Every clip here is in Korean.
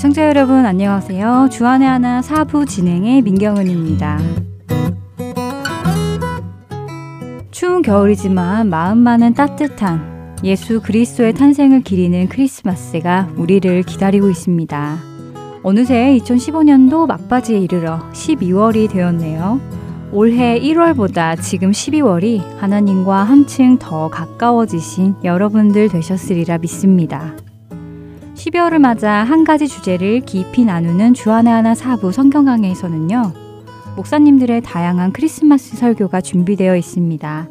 애청자 여러분 안녕하세요. 주안의 하나 사부 진행의 민경은입니다. 추운 겨울이지만 마음만은 따뜻한 예수 그리스도의 탄생을 기리는 크리스마스가 우리를 기다리고 있습니다. 어느새 2015년도 막바지에 이르러 12월이 되었네요. 올해 1월보다 지금 12월이 하나님과 한층 더 가까워지신 여러분들 되셨으리라 믿습니다. 12월을 맞아 한 가지 주제를 깊이 나누는 주안의 하나 사부 성경강에서는요. 목사님들의 다양한 크리스마스 설교가 준비되어 있습니다.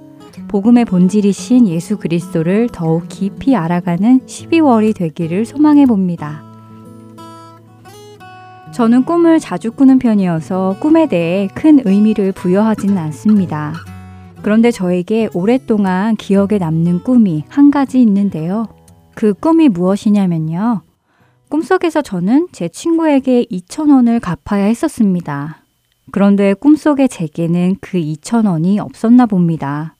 복음의 본질이신 예수 그리스도를 더욱 깊이 알아가는 12월이 되기를 소망해 봅니다. 저는 꿈을 자주 꾸는 편이어서 꿈에 대해 큰 의미를 부여하지는 않습니다. 그런데 저에게 오랫동안 기억에 남는 꿈이 한 가지 있는데요. 그 꿈이 무엇이냐면요. 꿈속에서 저는 제 친구에게 2,000원을 갚아야 했었습니다. 그런데 꿈속의 제게는 그 2,000원이 없었나 봅니다.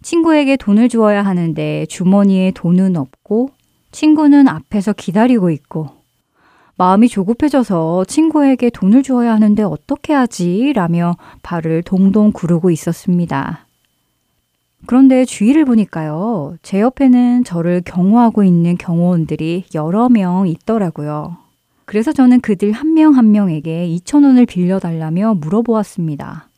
친구에게 돈을 주어야 하는데 주머니에 돈은 없고 친구는 앞에서 기다리고 있고 마음이 조급해져서 친구에게 돈을 주어야 하는데 어떻게 하지? 라며 발을 동동 구르고 있었습니다. 그런데 주위를 보니까요. 제 옆에는 저를 경호하고 있는 경호원들이 여러 명 있더라고요. 그래서 저는 그들 한 명한 한 명에게 2천원을 빌려달라며 물어보았습니다.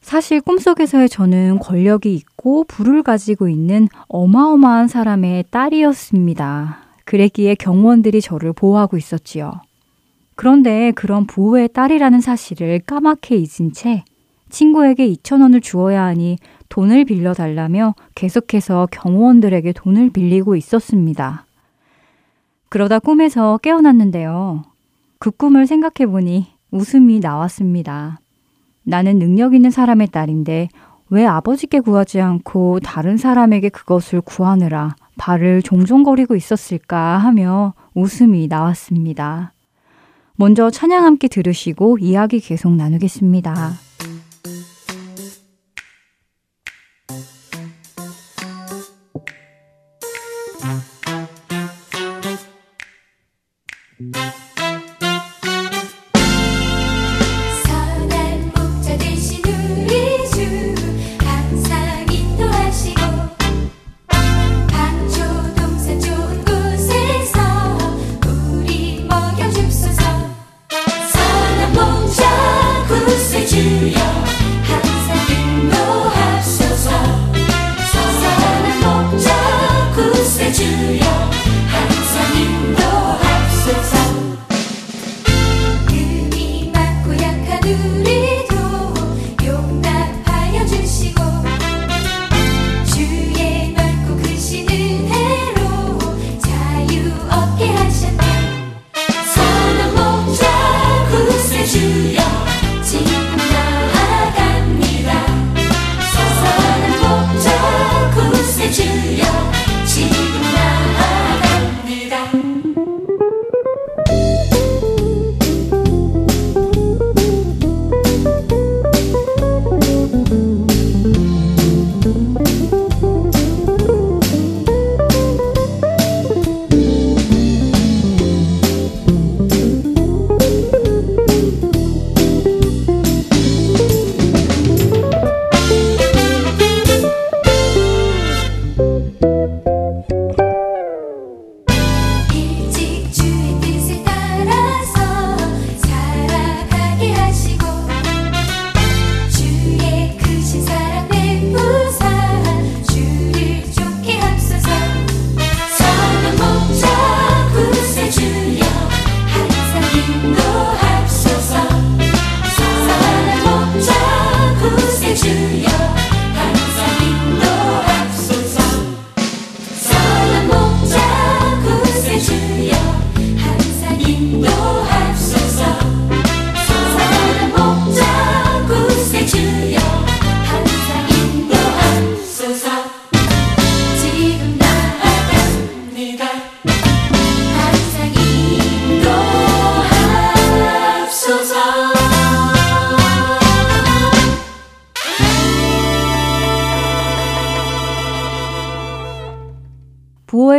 사실 꿈속에서의 저는 권력이 있고 부를 가지고 있는 어마어마한 사람의 딸이었습니다. 그랬기에 경호원들이 저를 보호하고 있었지요. 그런데 그런 부호의 딸이라는 사실을 까맣게 잊은 채 친구에게 2천원을 주어야 하니 돈을 빌려달라며 계속해서 경호원들에게 돈을 빌리고 있었습니다. 그러다 꿈에서 깨어났는데요. 그 꿈을 생각해 보니 웃음이 나왔습니다. 나는 능력 있는 사람의 딸인데 왜 아버지께 구하지 않고 다른 사람에게 그것을 구하느라 발을 종종거리고 있었을까 하며 웃음이 나왔습니다. 먼저 찬양 함께 들으시고 이야기 계속 나누겠습니다.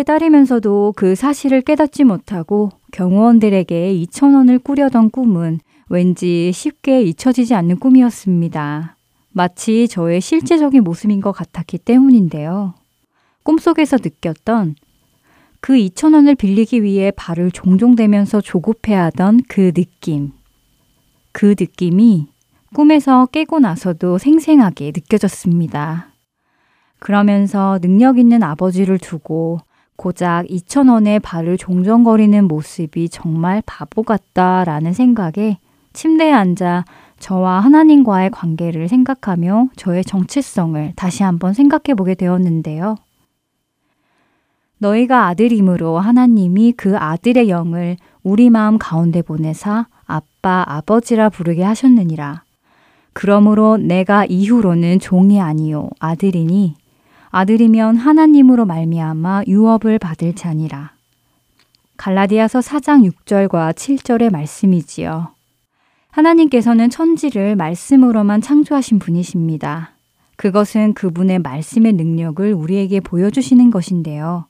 경고에 따르면서도 그 사실을 깨닫지 못하고 경호원들에게 2천 원을 꾸려던 꿈은 왠지 쉽게 잊혀지지 않는 꿈이었습니다. 마치 저의 실제적인 모습인 것 같았기 때문인데요. 꿈속에서 느꼈던 그 2천 원을 빌리기 위해 발을 종종 대면서 조급해하던 그 느낌. 그 느낌이 꿈에서 깨고 나서도 생생하게 느껴졌습니다. 그러면서 능력 있는 아버지를 두고 고작 2천 원의 발을 종종거리는 모습이 정말 바보 같다라는 생각에 침대에 앉아 저와 하나님과의 관계를 생각하며 저의 정체성을 다시 한번 생각해 보게 되었는데요. 너희가 아들이므로 하나님이 그 아들의 영을 우리 마음 가운데 보내사 아빠, 아버지라 부르게 하셨느니라. 그러므로 내가 이후로는 종이 아니요 아들이니 아들이면 하나님으로 말미암아 유업을 받을 자니라. 갈라디아서 4장 6절과 7절의 말씀이지요. 하나님께서는 천지를 말씀으로만 창조하신 분이십니다. 그것은 그분의 말씀의 능력을 우리에게 보여주시는 것인데요.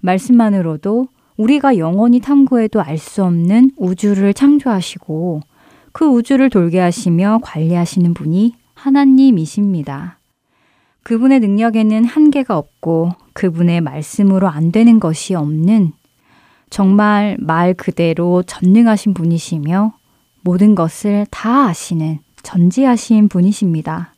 말씀만으로도 우리가 영원히 탐구해도 알 수 없는 우주를 창조하시고 그 우주를 돌게 하시며 관리하시는 분이 하나님이십니다. 그분의 능력에는 한계가 없고 그분의 말씀으로 안 되는 것이 없는 정말 말 그대로 전능하신 분이시며 모든 것을 다 아시는 전지하신 분이십니다.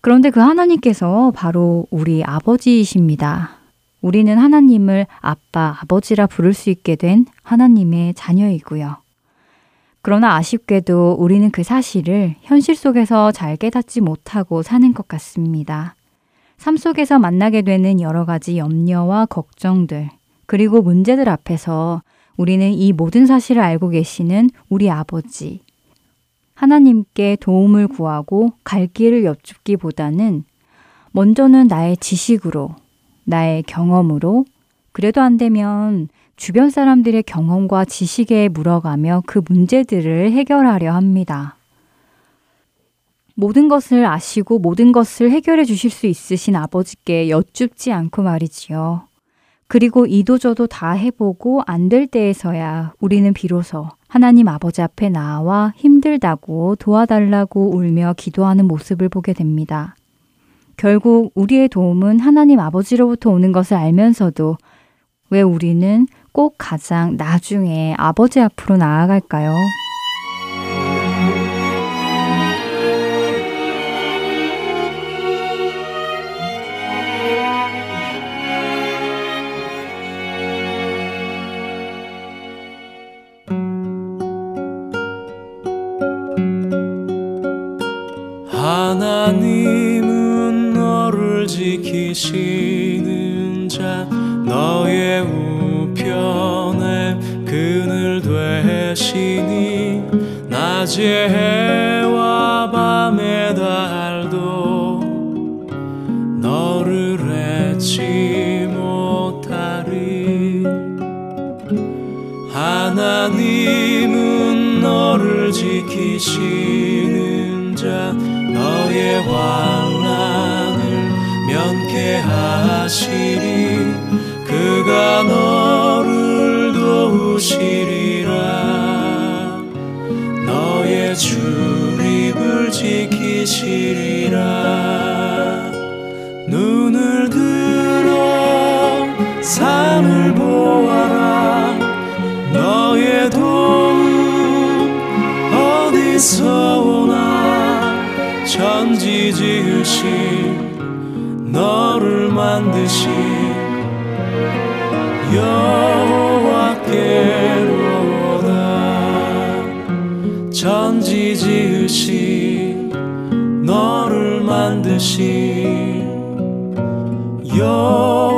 그런데 그 하나님께서 바로 우리 아버지이십니다. 우리는 하나님을 아빠, 아버지라 부를 수 있게 된 하나님의 자녀이고요. 그러나 아쉽게도 우리는 그 사실을 현실 속에서 잘 깨닫지 못하고 사는 것 같습니다. 삶 속에서 만나게 되는 여러 가지 염려와 걱정들, 그리고 문제들 앞에서 우리는 이 모든 사실을 알고 계시는 우리 아버지, 하나님께 도움을 구하고 갈 길을 여쭙기보다는 먼저는 나의 지식으로, 나의 경험으로, 그래도 안 되면 주변 사람들의 경험과 지식에 물어가며 그 문제들을 해결하려 합니다. 모든 것을 아시고 모든 것을 해결해 주실 수 있으신 아버지께 여쭙지 않고 말이지요. 그리고 이도저도 다 해보고 안 될 때에서야 우리는 비로소 하나님 아버지 앞에 나와 힘들다고 도와달라고 울며 기도하는 모습을 보게 됩니다. 결국 우리의 도움은 하나님 아버지로부터 오는 것을 알면서도 왜 우리는 꼭 가장 나중에 아버지 앞으로 나아갈까요? 하나님은 너를 지키시는 자 너의 그늘 되시니 낮에 해와 밤에 달도 너를 잊지 못하리. 하나님은 너를 지키시는 자 너의 환난을 면케하시리. 그가 너를 도우시리 눈을 들어 산을 보아라. 너의 도움 어디서 오나. 천지 지으신 너를 만드신 여호와께로다. 천지 지으신 너를 만드신 여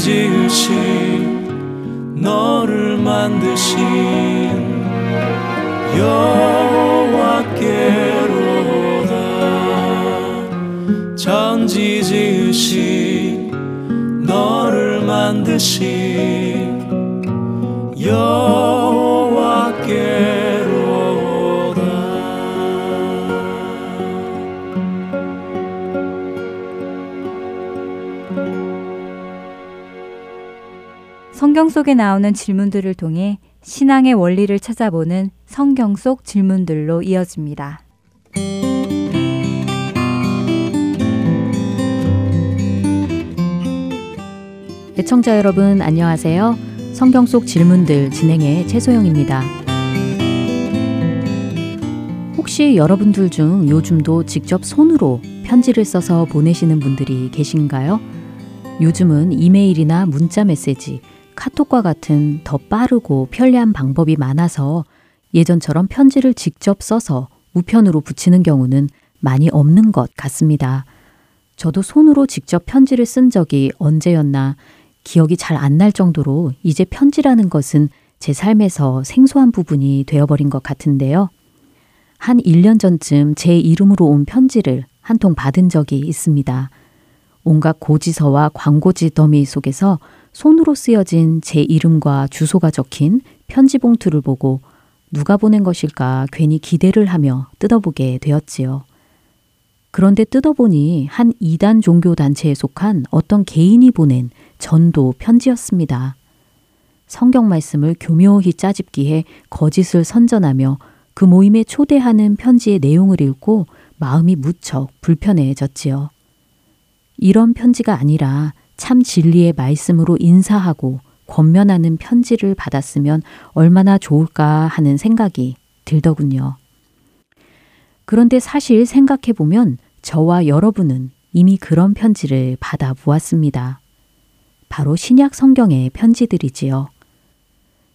지 지으신 너를 만드신 여호와께로다. 천지 지으신 너를 만드신 속에 나오는 질문들을 통해 신앙의 원리를 찾아보는 성경 속 질문들로 이어집니다. 애청자 여러분 안녕하세요. 성경 속 질문들 진행의 최소영입니다. 혹시 여러분들 중 요즘도 직접 손으로 편지를 써서 보내시는 분들이 계신가요? 요즘은 이메일이나 문자 메시지, 카톡과 같은 더 빠르고 편리한 방법이 많아서 예전처럼 편지를 직접 써서 우편으로 붙이는 경우는 많이 없는 것 같습니다. 저도 손으로 직접 편지를 쓴 적이 언제였나 기억이 잘 안 날 정도로 이제 편지라는 것은 제 삶에서 생소한 부분이 되어버린 것 같은데요. 한 1년 전쯤 제 이름으로 온 편지를 한 통 받은 적이 있습니다. 온갖 고지서와 광고지 더미 속에서 손으로 쓰여진 제 이름과 주소가 적힌 편지 봉투를 보고 누가 보낸 것일까 괜히 기대를 하며 뜯어보게 되었지요. 그런데 뜯어보니 한 이단 종교 단체에 속한 어떤 개인이 보낸 전도 편지였습니다. 성경 말씀을 교묘히 짜집기해 거짓을 선전하며 그 모임에 초대하는 편지의 내용을 읽고 마음이 무척 불편해졌지요. 이런 편지가 아니라 참 진리의 말씀으로 인사하고 권면하는 편지를 받았으면 얼마나 좋을까 하는 생각이 들더군요. 그런데 사실 생각해 보면 저와 여러분은 이미 그런 편지를 받아 보았습니다. 바로 신약 성경의 편지들이지요.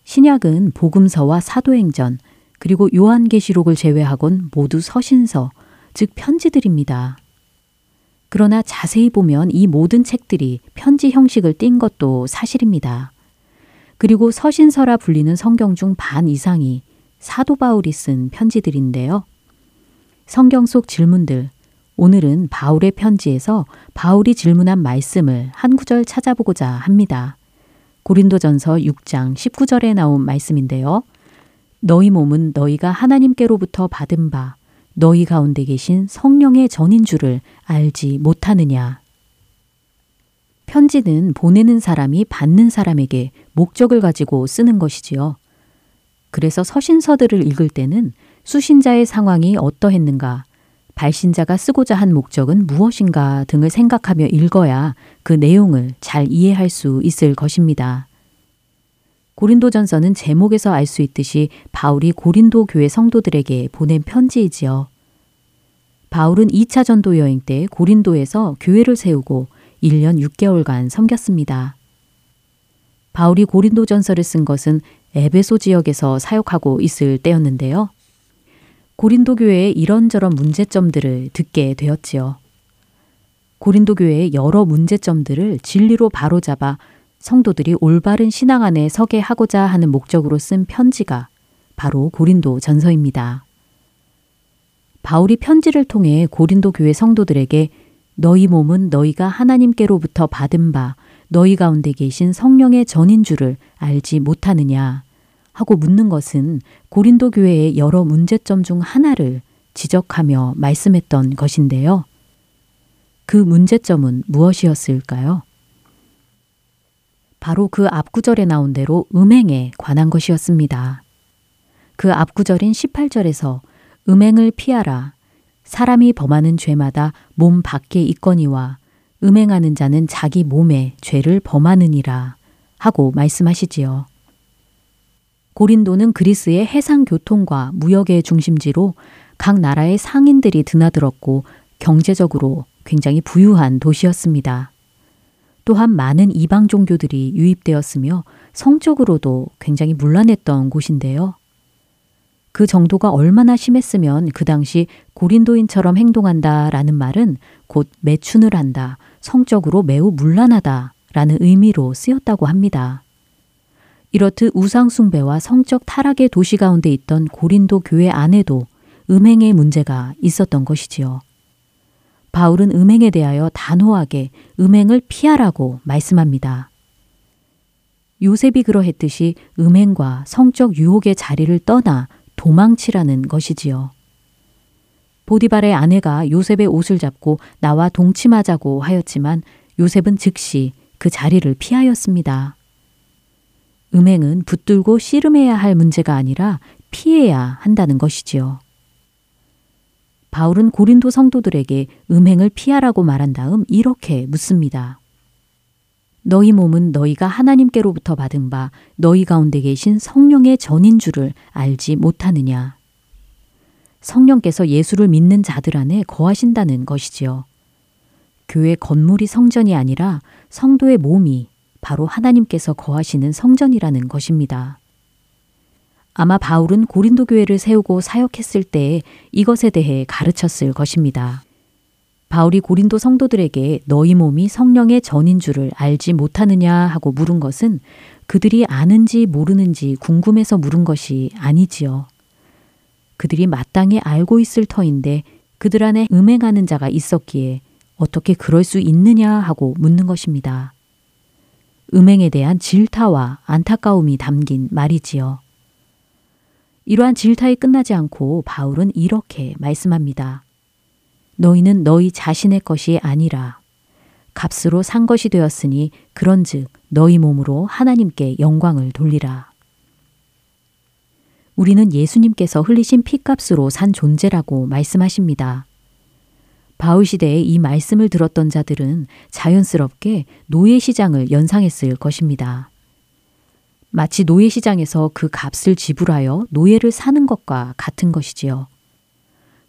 신약은 복음서와 사도행전, 그리고 요한계시록을 제외하곤 모두 서신서, 즉 편지들입니다. 그러나 자세히 보면 이 모든 책들이 편지 형식을 띈 것도 사실입니다. 그리고 서신서라 불리는 성경 중 반 이상이 사도 바울이 쓴 편지들인데요. 성경 속 질문들, 오늘은 바울의 편지에서 바울이 질문한 말씀을 한 구절 찾아보고자 합니다. 고린도전서 6장 19절에 나온 말씀인데요. 너희 몸은 너희가 하나님께로부터 받은 바 너희 가운데 계신 성령의 전인 줄을 알지 못하느냐. 편지는 보내는 사람이 받는 사람에게 목적을 가지고 쓰는 것이지요. 그래서 서신서들을 읽을 때는 수신자의 상황이 어떠했는가, 발신자가 쓰고자 한 목적은 무엇인가 등을 생각하며 읽어야 그 내용을 잘 이해할 수 있을 것입니다. 고린도전서는 제목에서 알 수 있듯이 바울이 고린도 교회 성도들에게 보낸 편지이지요. 바울은 2차 전도 여행 때 고린도에서 교회를 세우고 1년 6개월간 섬겼습니다. 바울이 고린도전서를 쓴 것은 에베소 지역에서 사역하고 있을 때였는데요. 고린도 교회의 이런저런 문제점들을 듣게 되었지요. 고린도 교회의 여러 문제점들을 진리로 바로잡아 성도들이 올바른 신앙 안에 서게 하고자 하는 목적으로 쓴 편지가 바로 고린도 전서입니다. 바울이 편지를 통해 고린도 교회 성도들에게 너희 몸은 너희가 하나님께로부터 받은 바 너희 가운데 계신 성령의 전인 줄을 알지 못하느냐 하고 묻는 것은 고린도 교회의 여러 문제점 중 하나를 지적하며 말씀했던 것인데요. 그 문제점은 무엇이었을까요? 바로 그 앞구절에 나온 대로 음행에 관한 것이었습니다. 그 앞구절인 18절에서 음행을 피하라. 사람이 범하는 죄마다 몸 밖에 있거니와 음행하는 자는 자기 몸에 죄를 범하느니라 하고 말씀하시지요. 고린도는 그리스의 해상 교통과 무역의 중심지로 각 나라의 상인들이 드나들었고 경제적으로 굉장히 부유한 도시였습니다. 또한 많은 이방 종교들이 유입되었으며 성적으로도 굉장히 문란했던 곳인데요. 그 정도가 얼마나 심했으면 그 당시 고린도인처럼 행동한다 라는 말은 곧 매춘을 한다, 성적으로 매우 문란하다 라는 의미로 쓰였다고 합니다. 이렇듯 우상숭배와 성적 타락의 도시 가운데 있던 고린도 교회 안에도 음행의 문제가 있었던 것이지요. 바울은 음행에 대하여 단호하게 음행을 피하라고 말씀합니다. 요셉이 그러했듯이 음행과 성적 유혹의 자리를 떠나 도망치라는 것이지요. 보디발의 아내가 요셉의 옷을 잡고 나와 동침하자고 하였지만 요셉은 즉시 그 자리를 피하였습니다. 음행은 붙들고 씨름해야 할 문제가 아니라 피해야 한다는 것이지요. 바울은 고린도 성도들에게 음행을 피하라고 말한 다음 이렇게 묻습니다. 너희 몸은 너희가 하나님께로부터 받은 바 너희 가운데 계신 성령의 전인 줄을 알지 못하느냐. 성령께서 예수를 믿는 자들 안에 거하신다는 것이지요. 교회 건물이 성전이 아니라 성도의 몸이 바로 하나님께서 거하시는 성전이라는 것입니다. 아마 바울은 고린도 교회를 세우고 사역했을 때 이것에 대해 가르쳤을 것입니다. 바울이 고린도 성도들에게 너희 몸이 성령의 전인 줄을 알지 못하느냐 하고 물은 것은 그들이 아는지 모르는지 궁금해서 물은 것이 아니지요. 그들이 마땅히 알고 있을 터인데 그들 안에 음행하는 자가 있었기에 어떻게 그럴 수 있느냐 하고 묻는 것입니다. 음행에 대한 질타와 안타까움이 담긴 말이지요. 이러한 질타에 끝나지 않고 바울은 이렇게 말씀합니다. 너희는 너희 자신의 것이 아니라 값으로 산 것이 되었으니 그런즉 너희 몸으로 하나님께 영광을 돌리라. 우리는 예수님께서 흘리신 피값으로 산 존재라고 말씀하십니다. 바울 시대에 이 말씀을 들었던 자들은 자연스럽게 노예 시장을 연상했을 것입니다. 마치 노예 시장에서 그 값을 지불하여 노예를 사는 것과 같은 것이지요.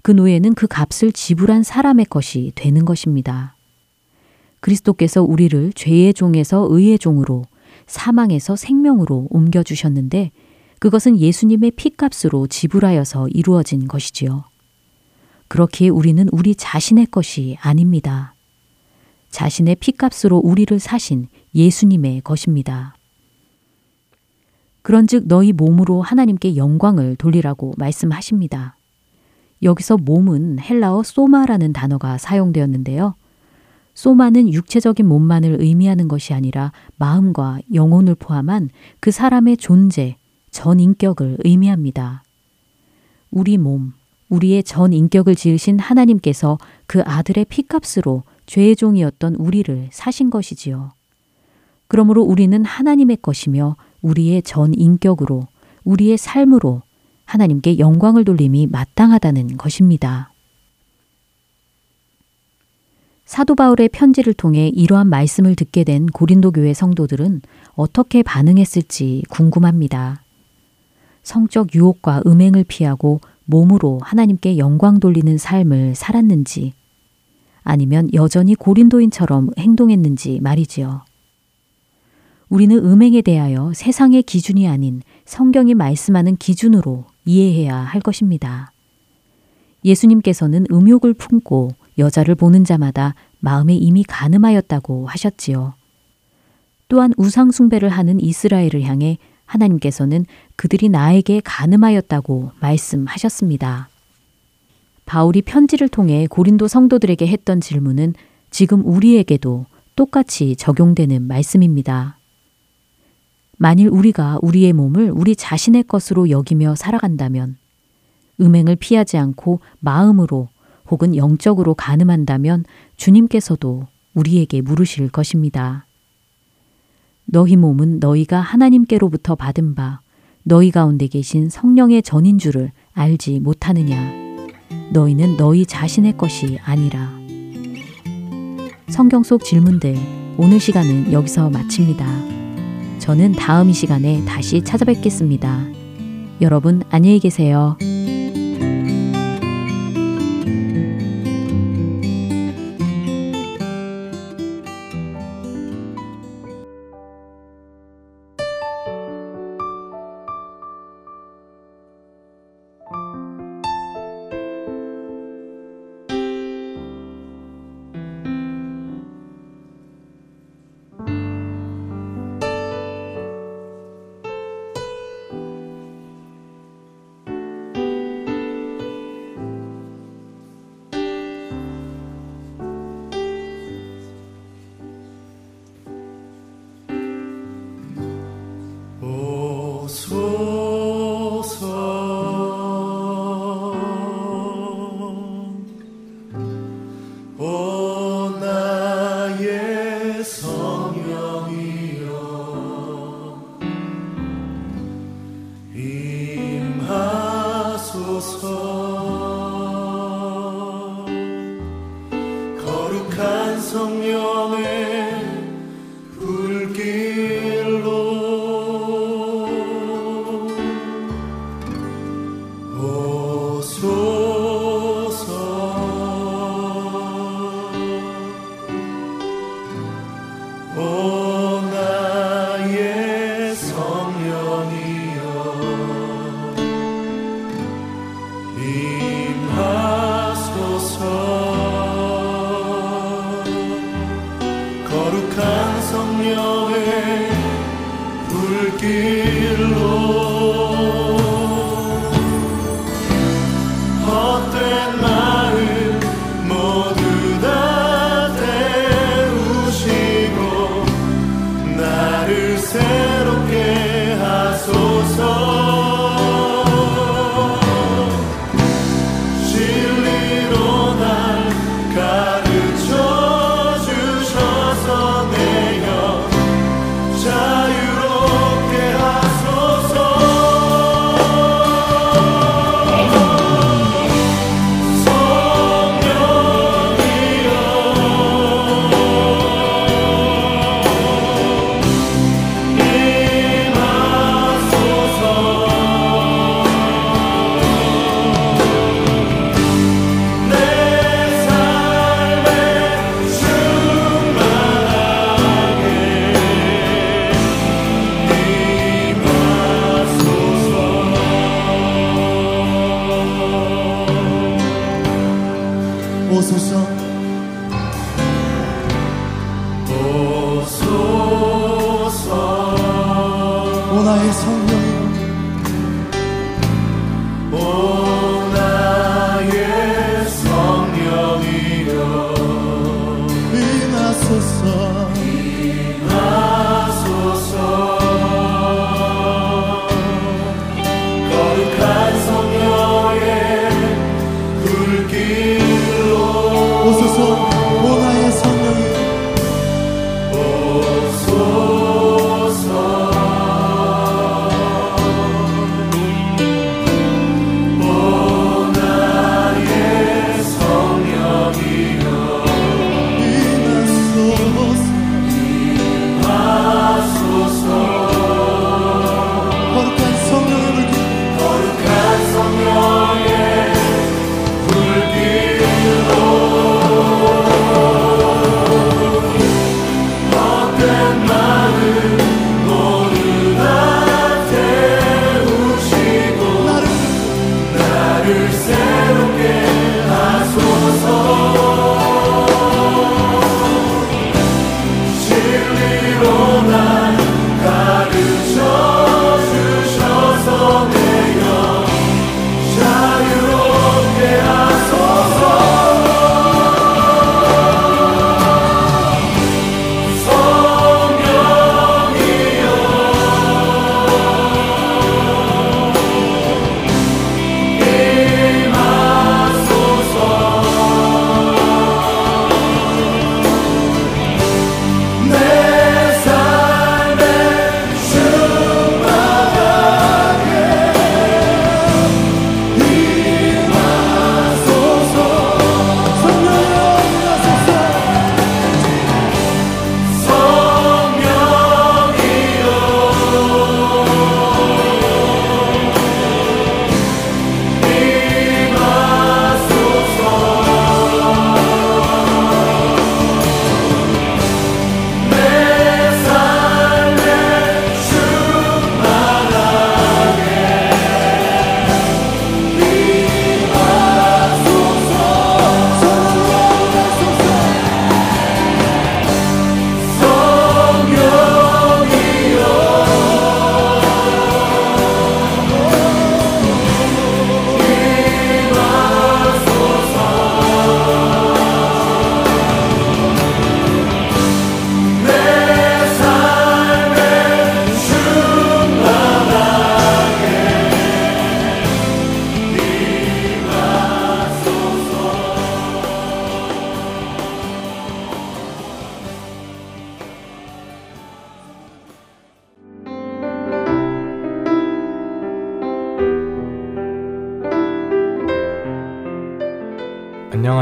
그 노예는 그 값을 지불한 사람의 것이 되는 것입니다. 그리스도께서 우리를 죄의 종에서 의의 종으로 사망에서 생명으로 옮겨주셨는데 그것은 예수님의 피값으로 지불하여서 이루어진 것이지요. 그렇기에 우리는 우리 자신의 것이 아닙니다. 자신의 피값으로 우리를 사신 예수님의 것입니다. 그런즉 너희 몸으로 하나님께 영광을 돌리라고 말씀하십니다. 여기서 몸은 헬라어 소마라는 단어가 사용되었는데요. 소마는 육체적인 몸만을 의미하는 것이 아니라 마음과 영혼을 포함한 그 사람의 존재, 전 인격을 의미합니다. 우리 몸, 우리의 전 인격을 지으신 하나님께서 그 아들의 피값으로 죄의 종이었던 우리를 사신 것이지요. 그러므로 우리는 하나님의 것이며 우리의 전 인격으로 우리의 삶으로 하나님께 영광을 돌림이 마땅하다는 것입니다. 사도 바울의 편지를 통해 이러한 말씀을 듣게 된 고린도 교회 성도들은 어떻게 반응했을지 궁금합니다. 성적 유혹과 음행을 피하고 몸으로 하나님께 영광 돌리는 삶을 살았는지 아니면 여전히 고린도인처럼 행동했는지 말이지요. 우리는 음행에 대하여 세상의 기준이 아닌 성경이 말씀하는 기준으로 이해해야 할 것입니다. 예수님께서는 음욕을 품고 여자를 보는 자마다 마음에 이미 가늠하였다고 하셨지요. 또한 우상숭배를 하는 이스라엘을 향해 하나님께서는 그들이 나에게 가늠하였다고 말씀하셨습니다. 바울이 편지를 통해 고린도 성도들에게 했던 질문은 지금 우리에게도 똑같이 적용되는 말씀입니다. 만일 우리가 우리의 몸을 우리 자신의 것으로 여기며 살아간다면, 음행을 피하지 않고 마음으로 혹은 영적으로 가늠한다면 주님께서도 우리에게 물으실 것입니다. 너희 몸은 너희가 하나님께로부터 받은 바 너희 가운데 계신 성령의 전인 줄을 알지 못하느냐. 너희는 너희 자신의 것이 아니라. 성경 속 질문들 오늘 시간은 여기서 마칩니다. 저는 다음 이 시간에 다시 찾아뵙겠습니다. 여러분 안녕히 계세요.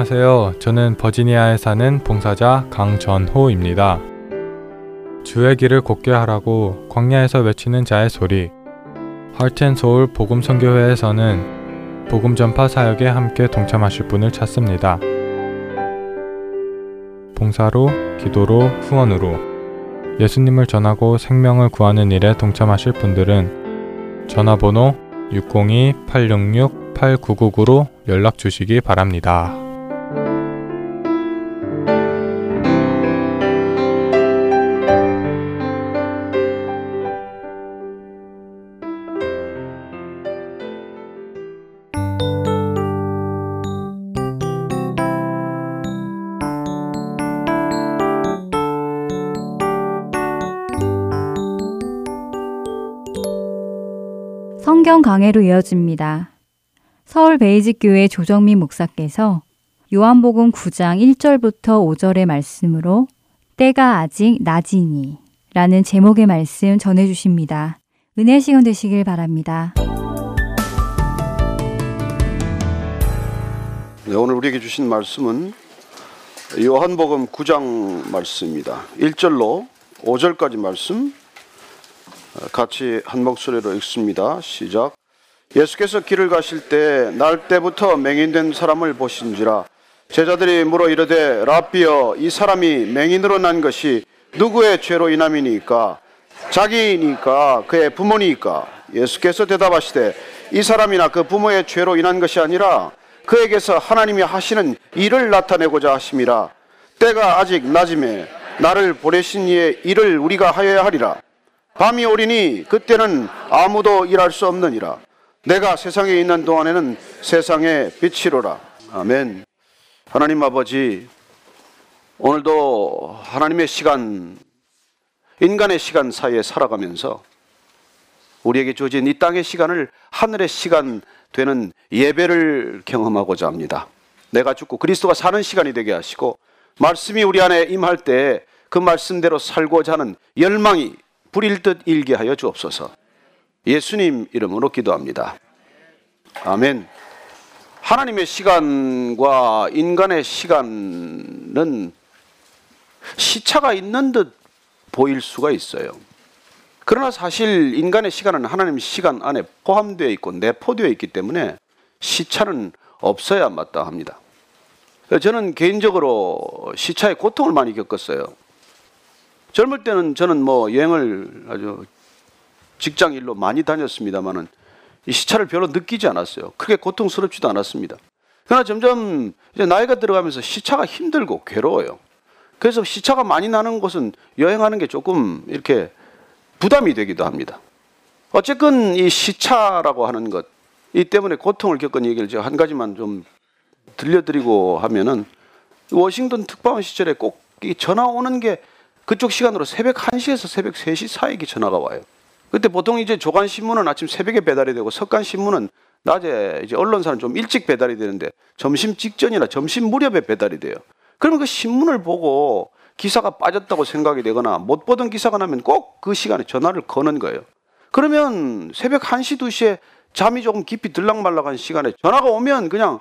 안녕하세요. 저는 버지니아에 사는 봉사자 강전호입니다. 주의 길을 곱게 하라고 광야에서 외치는 자의 소리. 하트앤소울 복음선교회에서는 복음 전파 사역에 함께 동참하실 분을 찾습니다. 봉사로, 기도로, 후원으로 예수님을 전하고 생명을 구하는 일에 동참하실 분들은 전화번호 602-866-8999로 연락 주시기 바랍니다. 성경 강해로 이어집니다. 서울 베이직교회 조정민 목사께서 요한복음 9장 1절부터 5절의 말씀으로 때가 아직 낮이니 라는 제목의 말씀 전해 주십니다. 은혜 시간 되시길 바랍니다. 네, 오늘 우리에게 주신 말씀은 요한복음 9장 말씀입니다. 1절로 5절까지 말씀 어, 같이 한 목소리로 읽습니다. 시작. 예수께서 길을 가실 때 날 때부터 맹인된 사람을 보신지라. 제자들이 물어 이르되 라비여 이 사람이 맹인으로 난 것이 누구의 죄로 인함이니까? 자기니까? 그의 부모니까? 예수께서 대답하시되 이 사람이나 그 부모의 죄로 인한 것이 아니라 그에게서 하나님이 하시는 일을 나타내고자 하심이라. 때가 아직 낮음에 나를 보내신 이의 일을 우리가 하여야 하리라 밤이 오리니 그때는 아무도 일할 수 없느니라. 내가 세상에 있는 동안에는 세상의 빛이로라. 아멘. 하나님 아버지 오늘도 하나님의 시간 인간의 시간 사이에 살아가면서 우리에게 주어진 이 땅의 시간을 하늘의 시간 되는 예배를 경험하고자 합니다. 내가 죽고 그리스도가 사는 시간이 되게 하시고 말씀이 우리 안에 임할 때 그 말씀대로 살고자 하는 열망이 불일 듯 일게 하여 주옵소서. 예수님 이름으로 기도합니다. 아멘. 하나님의 시간과 인간의 시간은 시차가 있는 듯 보일 수가 있어요. 그러나 사실 인간의 시간은 하나님 시간 안에 포함되어 있고 내포되어 있기 때문에 시차는 없어야 마땅합니다. 저는 개인적으로 시차의 고통을 많이 겪었어요. 젊을 때는 저는 뭐 여행을 아주 직장 일로 많이 다녔습니다만은 이 시차를 별로 느끼지 않았어요. 크게 고통스럽지도 않았습니다. 그러나 점점 이제 나이가 들어가면서 시차가 힘들고 괴로워요. 그래서 시차가 많이 나는 곳은 여행하는 게 조금 이렇게 부담이 되기도 합니다. 어쨌건 이 시차라고 하는 것, 이 때문에 고통을 겪은 얘기를 제가 한 가지만 좀 들려드리고 하면은 워싱턴 특파원 시절에 꼭 이 전화 오는 게 그쪽 시간으로 새벽 1시에서 새벽 3시 사이에 전화가 와요. 그때 보통 이제 조간 신문은 아침 새벽에 배달이 되고 석간 신문은 낮에 이제 언론사는 좀 일찍 배달이 되는데 점심 직전이나 점심 무렵에 배달이 돼요. 그러면 그 신문을 보고 기사가 빠졌다고 생각이 되거나 못 보던 기사가 나면 꼭 그 시간에 전화를 거는 거예요. 그러면 새벽 1시, 2시에 잠이 조금 깊이 들락말락한 시간에 전화가 오면 그냥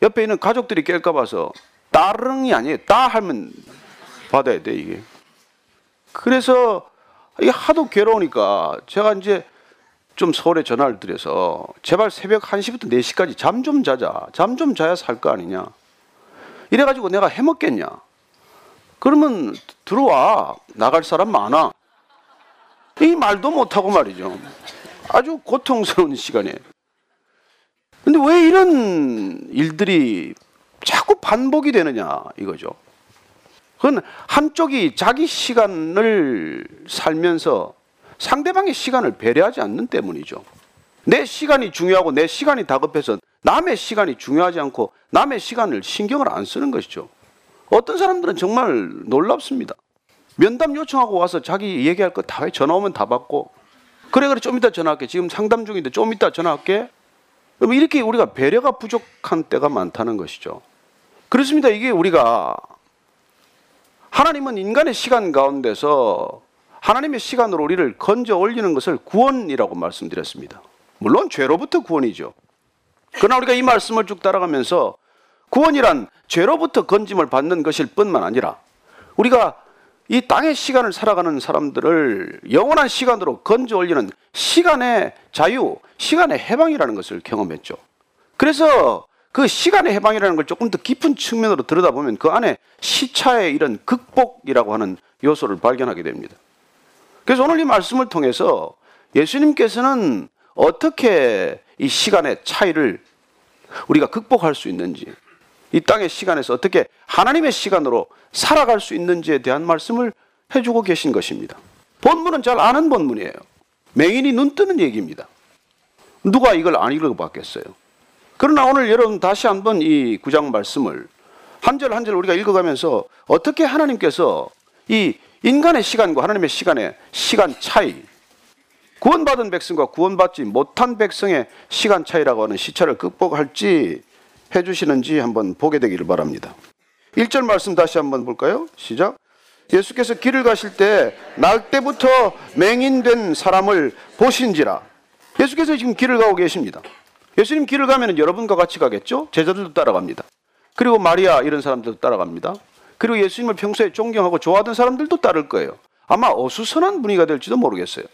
옆에 있는 가족들이 깰까 봐서 따릉이 아니에요. 따 하면 받아야 돼, 이게. 그래서 이게 하도 괴로우니까 제가 이제 좀 서울에 전화를 드려서 제발 새벽 1시부터 4시까지 잠 좀 자자. 잠 좀 자야 살 거 아니냐. 이래가지고 내가 해먹겠냐. 그러면 들어와. 나갈 사람 많아. 이 말도 못하고 말이죠. 아주 고통스러운 시간이에요. 근데 왜 이런 일들이 자꾸 반복이 되느냐 이거죠. 그건 한쪽이 자기 시간을 살면서 상대방의 시간을 배려하지 않는 때문이죠. 내 시간이 중요하고 내 시간이 다급해서 남의 시간이 중요하지 않고 남의 시간을 신경을 안 쓰는 것이죠. 어떤 사람들은 정말 놀랍습니다. 면담 요청하고 와서 자기 얘기할 거다 해. 전화 오면 다 받고. 그래, 그래, 좀 이따 전화할게. 지금 상담 중인데 좀 이따 전화할게. 그럼 이렇게 우리가 배려가 부족한 때가 많다는 것이죠. 그렇습니다. 이게 우리가 하나님은 인간의 시간 가운데서 하나님의 시간으로 우리를 건져 올리는 것을 구원이라고 말씀드렸습니다. 물론 죄로부터 구원이죠. 그러나 우리가 이 말씀을 쭉 따라가면서 구원이란 죄로부터 건짐을 받는 것일 뿐만 아니라 우리가 이 땅의 시간을 살아가는 사람들을 영원한 시간으로 건져 올리는 시간의 자유, 시간의 해방이라는 것을 경험했죠. 그래서 그 시간의 해방이라는 걸 조금 더 깊은 측면으로 들여다보면 그 안에 시차의 이런 극복이라고 하는 요소를 발견하게 됩니다. 그래서 오늘 이 말씀을 통해서 예수님께서는 어떻게 이 시간의 차이를 우리가 극복할 수 있는지, 이 땅의 시간에서 어떻게 하나님의 시간으로 살아갈 수 있는지에 대한 말씀을 해주고 계신 것입니다. 본문은 잘 아는 본문이에요. 맹인이 눈 뜨는 얘기입니다. 누가 이걸 안 읽어봤겠어요? 그러나 오늘 여러분 다시 한번 이 구장 말씀을 한 절 한 절 우리가 읽어가면서 어떻게 하나님께서 이 인간의 시간과 하나님의 시간의 시간 차이, 구원받은 백성과 구원받지 못한 백성의 시간 차이라고 하는 시차를 극복할지 해주시는지 한번 보게 되기를 바랍니다. 1절 말씀 다시 한번 볼까요? 시작. 예수께서 길을 가실 때 날 때부터 맹인된 사람을 보신지라. 예수께서 지금 길을 가고 계십니다. 예수님 길을 가면 여러분과 같이 가겠죠? 제자들도 따라갑니다. 그리고 마리아 이런 사람들도 따라갑니다. 그리고 예수님을 평소에 존경하고 좋아하던 사람들도 따를 거예요. 아마 어수선한 분위기가 될지도 모르겠어요.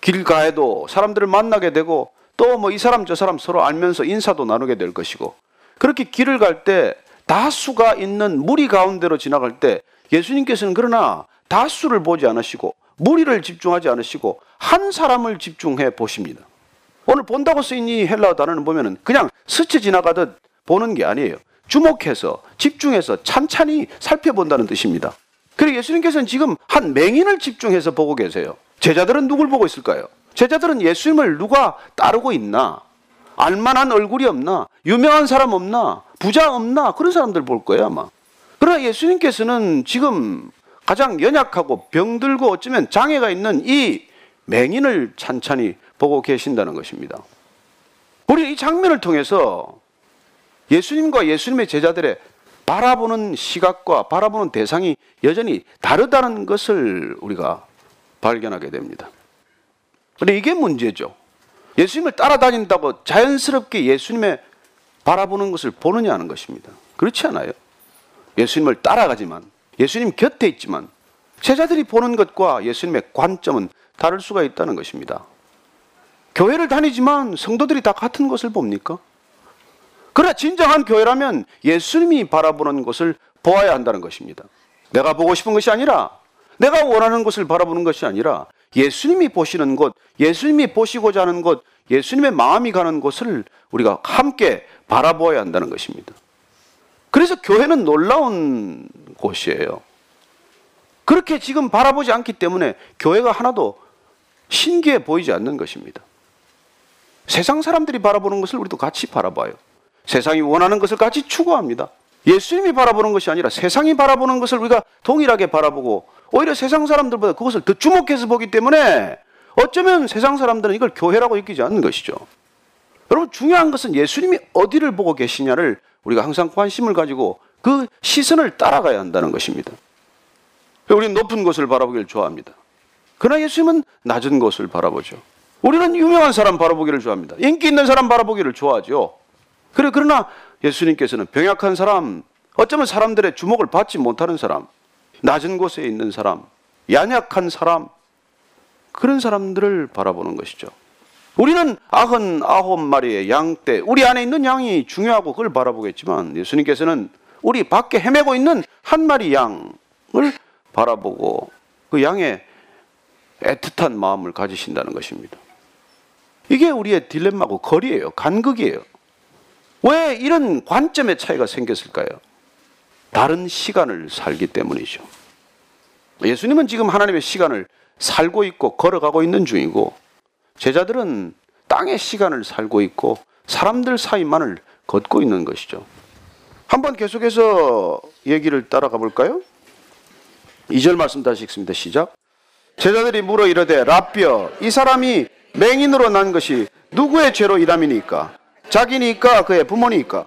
길 가에도 사람들을 만나게 되고 또 뭐 이 사람 저 사람 서로 알면서 인사도 나누게 될 것이고 그렇게 길을 갈 때 다수가 있는 무리 가운데로 지나갈 때 예수님께서는 그러나 다수를 보지 않으시고 무리를 집중하지 않으시고 한 사람을 집중해 보십니다. 오늘 본다고 쓰인 이 헬라어 단어는 보면은 그냥 스쳐 지나가듯 보는 게 아니에요. 주목해서 집중해서 찬찬히 살펴본다는 뜻입니다. 그리고 예수님께서는 지금 한 맹인을 집중해서 보고 계세요. 제자들은 누굴 보고 있을까요? 제자들은 예수님을 누가 따르고 있나? 알만한 얼굴이 없나? 유명한 사람 없나? 부자 없나? 그런 사람들 볼 거예요, 아마. 그러나 예수님께서는 지금 가장 연약하고 병들고 어쩌면 장애가 있는 이 맹인을 찬찬히 보고 계신다는 것입니다. 우리 이 장면을 통해서 예수님과 예수님의 제자들의 바라보는 시각과 바라보는 대상이 여전히 다르다는 것을 우리가 발견하게 됩니다. 근데 이게 문제죠. 예수님을 따라다닌다고 자연스럽게 예수님의 바라보는 것을 보느냐 하는 것입니다. 그렇지 않아요. 예수님을 따라가지만, 예수님 곁에 있지만, 제자들이 보는 것과 예수님의 관점은 다를 수가 있다는 것입니다. 교회를 다니지만 성도들이 다 같은 것을 봅니까? 그러나 진정한 교회라면 예수님이 바라보는 것을 보아야 한다는 것입니다. 내가 보고 싶은 것이 아니라 내가 원하는 것을 바라보는 것이 아니라 예수님이 보시는 곳, 예수님이 보시고자 하는 곳, 예수님의 마음이 가는 곳을 우리가 함께 바라보아야 한다는 것입니다. 그래서 교회는 놀라운 곳이에요. 그렇게 지금 바라보지 않기 때문에 교회가 하나도 신기해 보이지 않는 것입니다. 세상 사람들이 바라보는 것을 우리도 같이 바라봐요. 세상이 원하는 것을 같이 추구합니다. 예수님이 바라보는 것이 아니라 세상이 바라보는 것을 우리가 동일하게 바라보고 오히려 세상 사람들보다 그것을 더 주목해서 보기 때문에 어쩌면 세상 사람들은 이걸 교회라고 여기지 않는 것이죠. 여러분 중요한 것은 예수님이 어디를 보고 계시냐를 우리가 항상 관심을 가지고 그 시선을 따라가야 한다는 것입니다. 우리는 높은 곳을 바라보기를 좋아합니다. 그러나 예수님은 낮은 곳을 바라보죠. 우리는 유명한 사람 바라보기를 좋아합니다. 인기 있는 사람 바라보기를 좋아하죠. 그래 그러나 예수님께서는 병약한 사람, 어쩌면 사람들의 주목을 받지 못하는 사람, 낮은 곳에 있는 사람, 연약한 사람, 그런 사람들을 바라보는 것이죠. 우리는 아흔 아홉 마리의 양떼, 우리 안에 있는 양이 중요하고 그걸 바라보겠지만 예수님께서는 우리 밖에 헤매고 있는 한 마리 양을 바라보고 그 양의 애틋한 마음을 가지신다는 것입니다. 이게 우리의 딜레마고 거리예요. 간극이에요. 왜 이런 관점의 차이가 생겼을까요? 다른 시간을 살기 때문이죠. 예수님은 지금 하나님의 시간을 살고 있고 걸어가고 있는 중이고 제자들은 땅의 시간을 살고 있고 사람들 사이만을 걷고 있는 것이죠. 한번 계속해서 얘기를 따라가 볼까요? 2절 말씀 다시 읽습니다. 시작. 제자들이 물어 이르되 라비어 이 사람이 맹인으로 난 것이 누구의 죄로 이람이니까 자기니까 그의 부모니까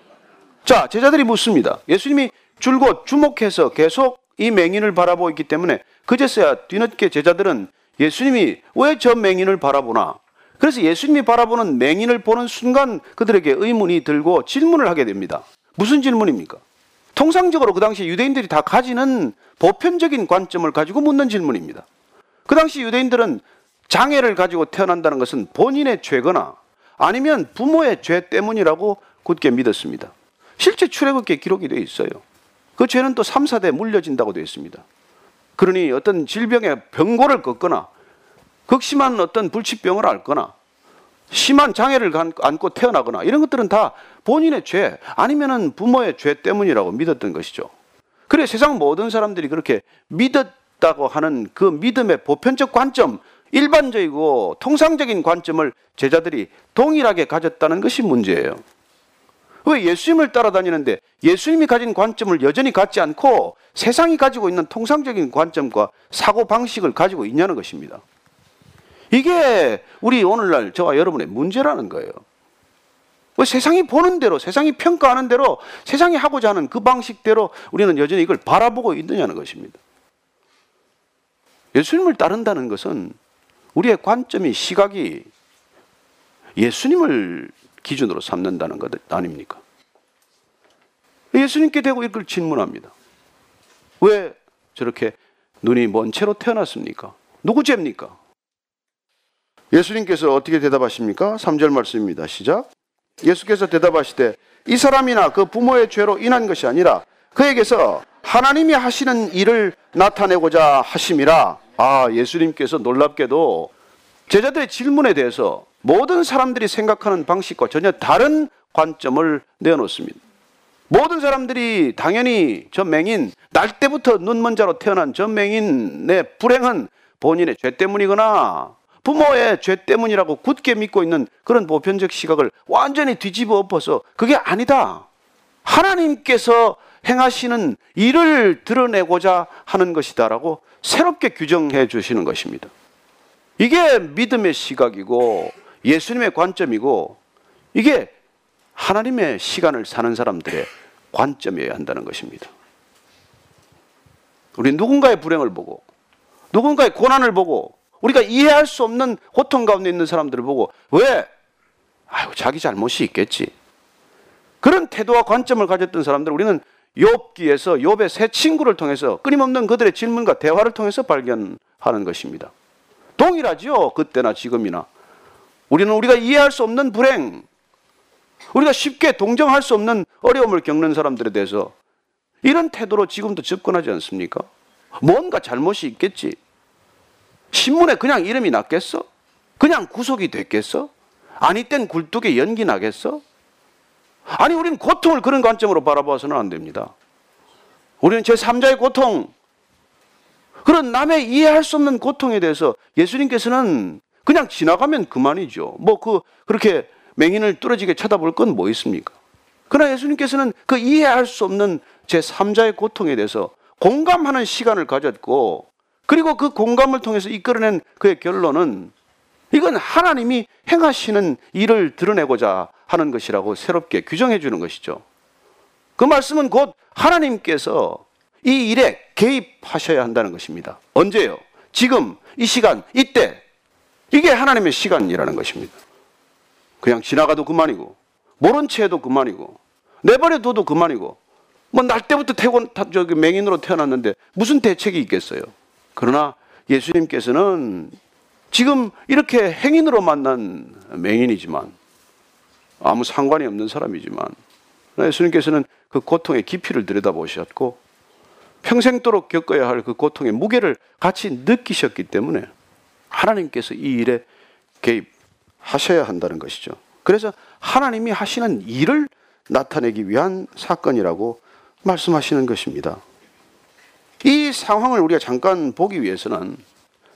자 제자들이 묻습니다. 예수님이 줄곧 주목해서 계속 이 맹인을 바라보고 있기 때문에 그제서야 뒤늦게 제자들은 예수님이 왜 저 맹인을 바라보나 그래서 예수님이 바라보는 맹인을 보는 순간 그들에게 의문이 들고 질문을 하게 됩니다. 무슨 질문입니까? 통상적으로 그 당시 유대인들이 다 가지는 보편적인 관점을 가지고 묻는 질문입니다. 그 당시 유대인들은 장애를 가지고 태어난다는 것은 본인의 죄거나 아니면 부모의 죄 때문이라고 굳게 믿었습니다. 실제 출애굽기에 기록이 되어 있어요. 그 죄는 또 3, 4대 물려진다고 되어 있습니다. 그러니 어떤 질병의 병고를 걷거나 극심한 어떤 불치병을 앓거나 심한 장애를 안고 태어나거나 이런 것들은 다 본인의 죄 아니면은 부모의 죄 때문이라고 믿었던 것이죠. 그래 세상 모든 사람들이 그렇게 믿었다고 하는 그 믿음의 보편적 관점, 일반적이고 통상적인 관점을 제자들이 동일하게 가졌다는 것이 문제예요. 왜 예수님을 따라다니는데 예수님이 가진 관점을 여전히 갖지 않고 세상이 가지고 있는 통상적인 관점과 사고 방식을 가지고 있냐는 것입니다. 이게 우리 오늘날 저와 여러분의 문제라는 거예요. 왜 세상이 보는 대로, 세상이 평가하는 대로, 세상이 하고자 하는 그 방식대로 우리는 여전히 이걸 바라보고 있느냐는 것입니다. 예수님을 따른다는 것은 우리의 관점이 시각이 예수님을 기준으로 삼는다는 것 아닙니까? 예수님께 대고 이걸 질문합니다. 왜 저렇게 눈이 먼 채로 태어났습니까? 누구 죄입니까? 예수님께서 어떻게 대답하십니까? 3절 말씀입니다. 시작. 예수께서 대답하시되 이 사람이나 그 부모의 죄로 인한 것이 아니라 그에게서 하나님이 하시는 일을 나타내고자 하심이라. 아, 예수님께서 놀랍게도 제자들의 질문에 대해서 모든 사람들이 생각하는 방식과 전혀 다른 관점을 내어놓습니다. 모든 사람들이 당연히 저 맹인, 날 때부터 눈먼 자로 태어난 저 맹인의 불행은 본인의 죄 때문이거나 부모의 죄 때문이라고 굳게 믿고 있는 그런 보편적 시각을 완전히 뒤집어 엎어서 그게 아니다. 하나님께서 행하시는 일을 드러내고자 하는 것이다라고 새롭게 규정해 주시는 것입니다. 이게 믿음의 시각이고 예수님의 관점이고 이게 하나님의 시간을 사는 사람들의 관점이어야 한다는 것입니다. 우리 누군가의 불행을 보고 누군가의 고난을 보고 우리가 이해할 수 없는 고통 가운데 있는 사람들을 보고 왜? 아유 자기 잘못이 있겠지. 그런 태도와 관점을 가졌던 사람들 우리는 욥기에서 욥의 세 친구를 통해서 끊임없는 그들의 질문과 대화를 통해서 발견하는 것입니다. 동일하지요. 그때나 지금이나. 우리는 우리가 이해할 수 없는 불행, 우리가 쉽게 동정할 수 없는 어려움을 겪는 사람들에 대해서 이런 태도로 지금도 접근하지 않습니까? 뭔가 잘못이 있겠지. 신문에 그냥 이름이 났겠어? 그냥 구속이 됐겠어? 아니 땐 굴뚝에 연기 나겠어? 아니 우리는 고통을 그런 관점으로 바라봐서는 안 됩니다. 우리는 제3자의 고통, 그런 남의 이해할 수 없는 고통에 대해서 예수님께서는 그냥 지나가면 그만이죠. 뭐 그 그렇게 맹인을 뚫어지게 쳐다볼 건 뭐 있습니까? 그러나 예수님께서는 그 이해할 수 없는 제3자의 고통에 대해서 공감하는 시간을 가졌고 그리고 그 공감을 통해서 이끌어낸 그의 결론은 이건 하나님이 행하시는 일을 드러내고자 하는 것이라고 새롭게 규정해 주는 것이죠. 그 말씀은 곧 하나님께서 이 일에 개입하셔야 한다는 것입니다. 언제요? 지금, 이 시간, 이때. 이게 하나님의 시간이라는 것입니다. 그냥 지나가도 그만이고, 모른 채 해도 그만이고, 내버려둬도 그만이고, 뭐 날 때부터 태곤, 저기 맹인으로 태어났는데 무슨 대책이 있겠어요? 그러나 예수님께서는 지금 이렇게 행인으로 만난 맹인이지만 아무 상관이 없는 사람이지만 예수님께서는 그 고통의 깊이를 들여다보셨고 평생도록 겪어야 할 그 고통의 무게를 같이 느끼셨기 때문에 하나님께서 이 일에 개입하셔야 한다는 것이죠. 그래서 하나님이 하시는 일을 나타내기 위한 사건이라고 말씀하시는 것입니다. 이 상황을 우리가 잠깐 보기 위해서는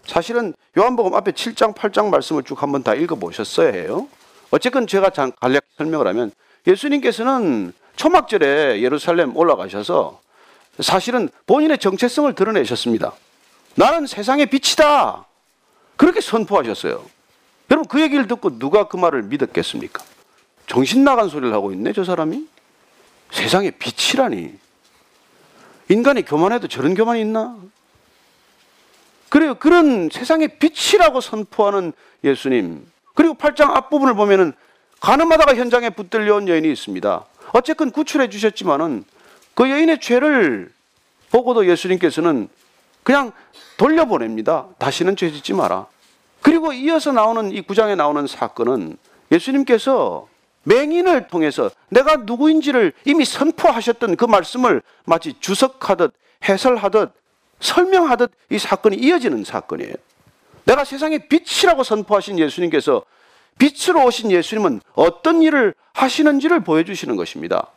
사실은 요한복음 앞에 7장, 8장 말씀을 쭉 한번 다 읽어보셨어야 해요. 어쨌건 제가 간략히 설명을 하면 예수님께서는 초막절에 예루살렘 올라가셔서 사실은 본인의 정체성을 드러내셨습니다. 나는 세상의 빛이다. 그렇게 선포하셨어요. 여러분 그 얘기를 듣고 누가 그 말을 믿었겠습니까? 정신 나간 소리를 하고 있네 저 사람이. 세상의 빛이라니. 인간이 교만해도 저런 교만이 있나? 그래요. 그런 세상의 빛이라고 선포하는 예수님. 그리고 8장 앞부분을 보면은 가늠하다가 현장에 붙들려 온 여인이 있습니다. 어쨌건 구출해 주셨지만은 그 여인의 죄를 보고도 예수님께서는 그냥 돌려보냅니다. 다시는 죄 짓지 마라. 그리고 이어서 나오는 이 구장에 나오는 사건은 예수님께서 맹인을 통해서 내가 누구인지를 이미 선포하셨던 그 말씀을 마치 주석하듯 해설하듯 설명하듯 이 사건이 이어지는 사건이에요. 내가 세상의 빛이라고 선포하신 예수님께서 빛으로 오신 예수님은 어떤 일을 하시는지를 보여주시는 것입니다.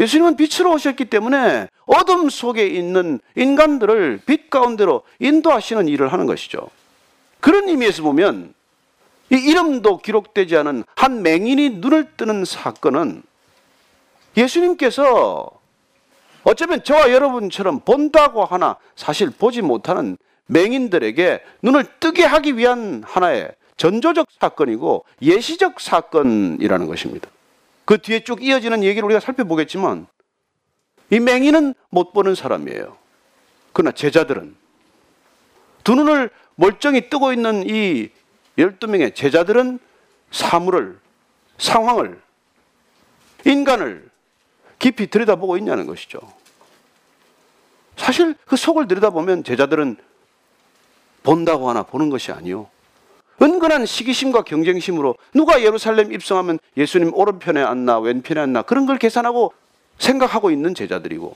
예수님은 빛으로 오셨기 때문에 어둠 속에 있는 인간들을 빛 가운데로 인도하시는 일을 하는 것이죠. 그런 의미에서 보면 이 이름도 기록되지 않은 한 맹인이 눈을 뜨는 사건은 예수님께서 어쩌면 저와 여러분처럼 본다고 하나 사실 보지 못하는 맹인들에게 눈을 뜨게 하기 위한 하나의 전조적 사건이고 예시적 사건이라는 것입니다. 그 뒤에 쭉 이어지는 얘기를 우리가 살펴보겠지만 이 맹인은 못 보는 사람이에요. 그러나 제자들은 두 눈을 멀쩡히 뜨고 있는 이 12명의 제자들은 사물을, 상황을, 인간을 깊이 들여다보고 있냐는 것이죠. 사실 그 속을 들여다보면 제자들은 본다고 하나 보는 것이 아니요. 은근한 시기심과 경쟁심으로 누가 예루살렘 입성하면 예수님 오른편에 앉나 왼편에 앉나 그런 걸 계산하고 생각하고 있는 제자들이고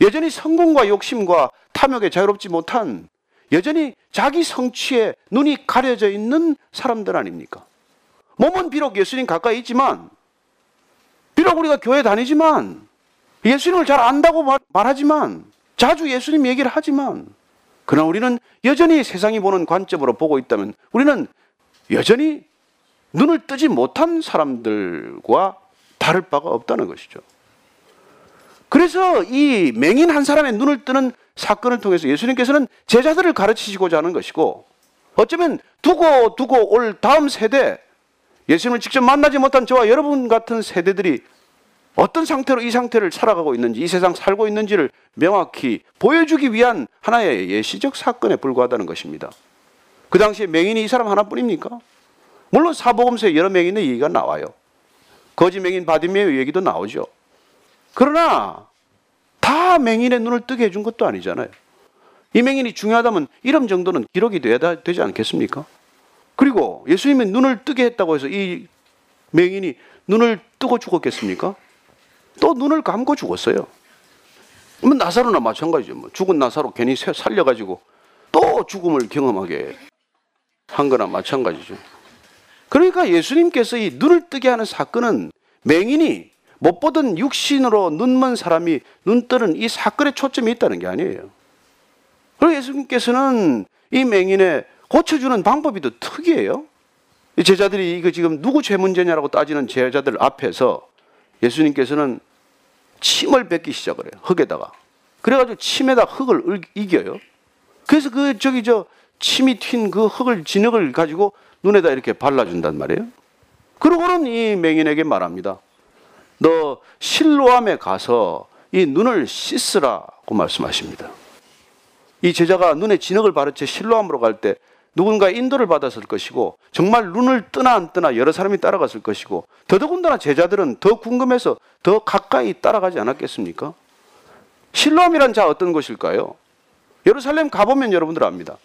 여전히 성공과 욕심과 탐욕에 자유롭지 못한 여전히 자기 성취에 눈이 가려져 있는 사람들 아닙니까? 몸은 비록 예수님 가까이 있지만, 비록 우리가 교회 다니지만, 예수님을 잘 안다고 말, 말하지만, 자주 예수님 얘기를 하지만, 그러나 우리는 여전히 세상이 보는 관점으로 보고 있다면, 우리는 여전히 눈을 뜨지 못한 사람들과 다를 바가 없다는 것이죠. 그래서 이 맹인 한 사람의 눈을 뜨는 사건을 통해서 예수님께서는 제자들을 가르치시고자 하는 것이고 어쩌면 두고 두고 올 다음 세대 예수님을 직접 만나지 못한 저와 여러분 같은 세대들이 어떤 상태로 이 상태를 살아가고 있는지 이 세상 살고 있는지를 명확히 보여주기 위한 하나의 예시적 사건에 불과하다는 것입니다. 그 당시에 맹인이 이 사람 하나뿐입니까? 물론 사복음서에 여러 맹인의 얘기가 나와요. 거짓 맹인 바디메의 얘기도 나오죠. 그러나 다 맹인의 눈을 뜨게 해준 것도 아니잖아요. 이 맹인이 중요하다면 이름 정도는 기록이 돼야 되지 않겠습니까? 그리고 예수님이 눈을 뜨게 했다고 해서 이 맹인이 눈을 뜨고 죽었겠습니까? 또 눈을 감고 죽었어요. 뭐 나사로나 마찬가지죠. 뭐 죽은 나사로 괜히 살려가지고 또 죽음을 경험하게 한 거나 마찬가지죠. 그러니까 예수님께서 이 눈을 뜨게 하는 사건은 맹인이 못 보던 육신으로 눈먼 사람이 눈 뜨는 이 사건에 초점이 있다는 게 아니에요. 그리고 예수님께서는 이 맹인의 고쳐주는 방법이 더 특이해요. 제자들이 이거 지금 누구 죄 문제냐라고 따지는 제자들 앞에서 예수님께서는 침을 뱉기 시작을 해요. 흙에다가. 그래가지고 침에다 흙을 이겨요. 그래서 그 저기 저 침이 튄 그 흙을 진흙을 가지고 눈에다 이렇게 발라준단 말이에요. 그러고는 이 맹인에게 말합니다. 너 실로암에 가서 이 눈을 씻으라고 말씀하십니다. 이 제자가 눈에 진흙을 바른 채 실로암으로 갈 때 누군가 인도를 받았을 것이고 정말 눈을 뜨나 안 뜨나 여러 사람이 따라갔을 것이고 더더군다나 제자들은 더 궁금해서 더 가까이 따라가지 않았겠습니까? 실로암이란 자 어떤 곳일까요? 예루살렘 가보면 여러분들 압니다.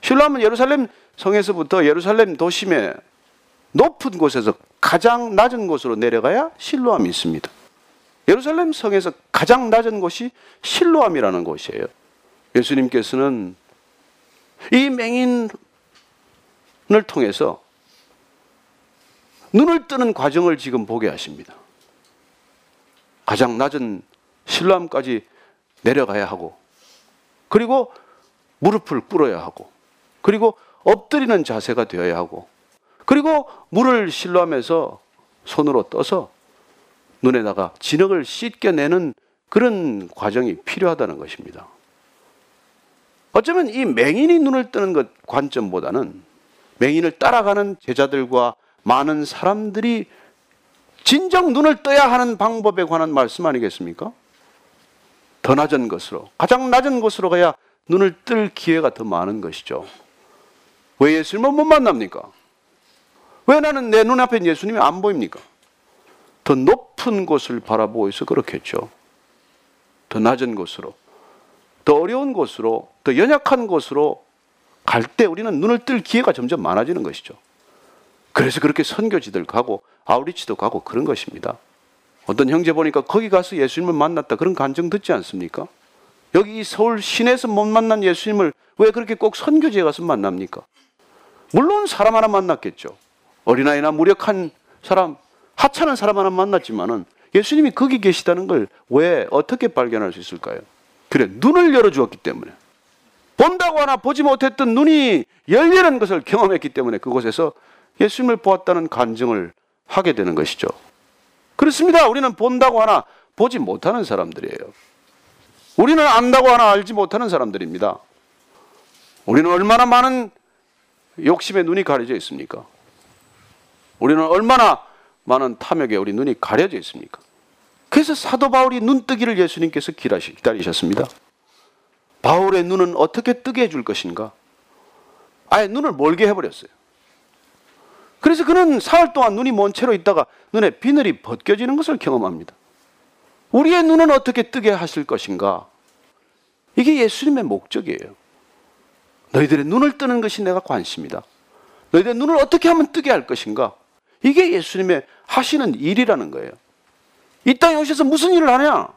실로암은 예루살렘 성에서부터 예루살렘 도심의 높은 곳에서 가장 낮은 곳으로 내려가야 실로암이 있습니다. 예루살렘 성에서 가장 낮은 곳이 실로암이라는 곳이에요. 예수님께서는 이 맹인을 통해서 눈을 뜨는 과정을 지금 보게 하십니다. 가장 낮은 실로암까지 내려가야 하고, 그리고 무릎을 꿇어야 하고, 그리고 엎드리는 자세가 되어야 하고, 그리고 물을 실로하면서 손으로 떠서 눈에다가 진흙을 씻겨내는 그런 과정이 필요하다는 것입니다. 어쩌면 이 맹인이 눈을 뜨는 것 관점보다는 맹인을 따라가는 제자들과 많은 사람들이 진정 눈을 떠야 하는 방법에 관한 말씀 아니겠습니까? 더 낮은 것으로, 가장 낮은 곳으로 가야 눈을 뜰 기회가 더 많은 것이죠. 왜 예수님을 못 만납니까? 왜 나는 내 눈앞에 예수님이 안 보입니까? 더 높은 곳을 바라보고 있어 그렇겠죠. 더 낮은 곳으로, 더 어려운 곳으로, 더 연약한 곳으로 갈 때 우리는 눈을 뜰 기회가 점점 많아지는 것이죠. 그래서 그렇게 선교지들 가고 아우리치도 가고 그런 것입니다. 어떤 형제 보니까 거기 가서 예수님을 만났다 그런 간증 듣지 않습니까? 여기 이 서울 시내에서 못 만난 예수님을 왜 그렇게 꼭 선교지에 가서 만납니까? 물론 사람 하나 만났겠죠. 어린아이나 무력한 사람, 하찮은 사람 하나 만났지만은 예수님이 거기 계시다는 걸 왜 어떻게 발견할 수 있을까요? 그래 눈을 열어 주었기 때문에 본다고 하나 보지 못했던 눈이 열리는 것을 경험했기 때문에 그곳에서 예수님을 보았다는 간증을 하게 되는 것이죠. 그렇습니다. 우리는 본다고 하나 보지 못하는 사람들이에요. 우리는 안다고 하나 알지 못하는 사람들입니다. 우리는 얼마나 많은 욕심에 눈이 가려져 있습니까? 우리는 얼마나 많은 탐욕에 우리 눈이 가려져 있습니까? 그래서 사도 바울이 눈뜨기를 예수님께서 기다리셨습니다. 바울의 눈은 어떻게 뜨게 해줄 것인가? 아예 눈을 멀게 해버렸어요. 그래서 그는 사흘 동안 눈이 먼 채로 있다가 눈에 비늘이 벗겨지는 것을 경험합니다. 우리의 눈은 어떻게 뜨게 하실 것인가? 이게 예수님의 목적이에요. 너희들의 눈을 뜨는 것이 내가 관심이다. 너희들의 눈을 어떻게 하면 뜨게 할 것인가? 이게 예수님의 하시는 일이라는 거예요. 이 땅에 오셔서 무슨 일을 하냐?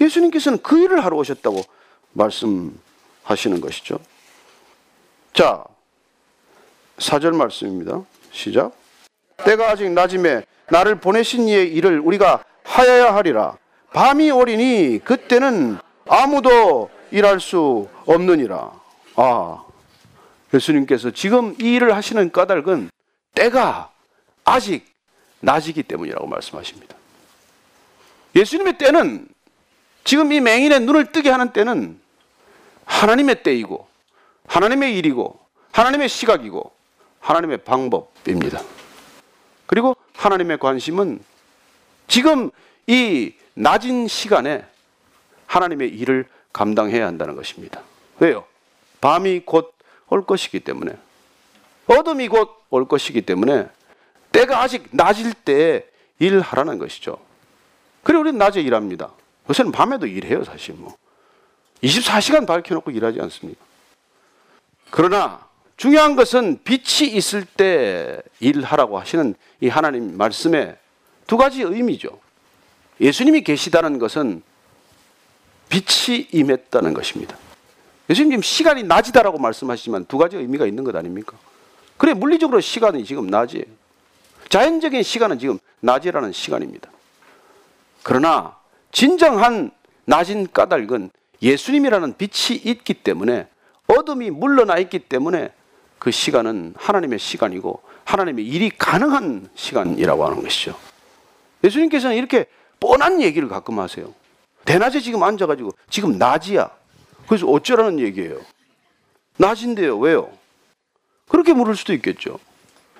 예수님께서는 그 일을 하러 오셨다고 말씀하시는 것이죠. 자, 사절 말씀입니다. 시작. 때가 아직 낮음에 나를 보내신 이의 일을 우리가 하여야 하리라. 밤이 오리니 그때는 아무도 일할 수 없느니라. 아, 예수님께서 지금 이 일을 하시는 까닭은 때가 아직 낮이기 때문이라고 말씀하십니다. 예수님의 때는 지금 이 맹인의 눈을 뜨게 하는 때는 하나님의 때이고 하나님의 일이고 하나님의 시각이고 하나님의 방법입니다. 그리고 하나님의 관심은 지금 이 낮은 시간에 하나님의 일을 감당해야 한다는 것입니다. 왜요? 밤이 곧 올 것이기 때문에 어둠이 곧 올 것이기 때문에 때가 아직 낮일 때 일하라는 것이죠. 그리고 우리는 낮에 일합니다. 요새는 밤에도 일해요, 사실 뭐. 24시간 밝혀놓고 일하지 않습니까? 그러나 중요한 것은 빛이 있을 때 일하라고 하시는 이 하나님 말씀에 두 가지 의미죠. 예수님이 계시다는 것은 빛이 임했다는 것입니다. 예수님 지금 시간이 낮이다라고 말씀하시지만 두 가지 의미가 있는 것 아닙니까? 그래, 물리적으로 시간이 지금 낮이에요. 자연적인 시간은 지금 낮이라는 시간입니다. 그러나 진정한 낮인 까닭은 예수님이라는 빛이 있기 때문에 어둠이 물러나 있기 때문에 그 시간은 하나님의 시간이고 하나님의 일이 가능한 시간이라고 하는 것이죠. 예수님께서는 이렇게 뻔한 얘기를 가끔 하세요. 대낮에 지금 앉아가지고 지금 낮이야. 그래서 어쩌라는 얘기예요. 낮인데요. 왜요? 그렇게 물을 수도 있겠죠.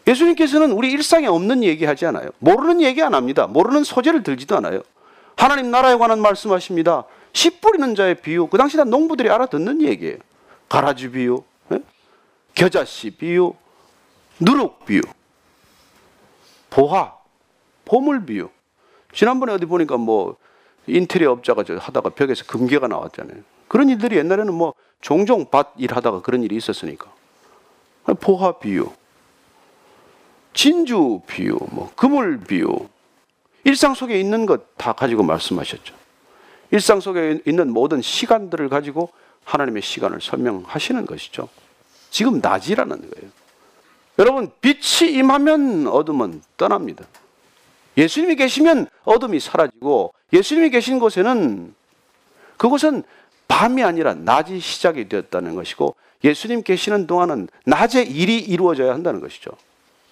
예수님께서는 우리 일상에 없는 얘기 하지 않아요. 모르는 얘기 안 합니다. 모르는 소재를 들지도 않아요. 하나님 나라에 관한 말씀하십니다. 씨 뿌리는 자의 비유. 그 당시 다 농부들이 알아듣는 얘기예요. 가라지 비유, 예? 겨자씨 비유, 누룩 비유, 보화, 보물 비유. 지난번에 어디 보니까 뭐 인테리어 업자가 하다가 벽에서 금괴가 나왔잖아요. 그런 일들이 옛날에는 뭐 종종 밭 일하다가 그런 일이 있었으니까. 보화 비유, 진주 비유, 뭐 그물 비유, 일상 속에 있는 것 다 가지고 말씀하셨죠. 일상 속에 있는 모든 시간들을 가지고 하나님의 시간을 설명하시는 것이죠. 지금 낮이라는 거예요. 여러분, 빛이 임하면 어둠은 떠납니다. 예수님이 계시면 어둠이 사라지고 예수님이 계신 곳에는 그곳은 밤이 아니라 낮이 시작이 되었다는 것이고 예수님 계시는 동안은 낮에 일이 이루어져야 한다는 것이죠.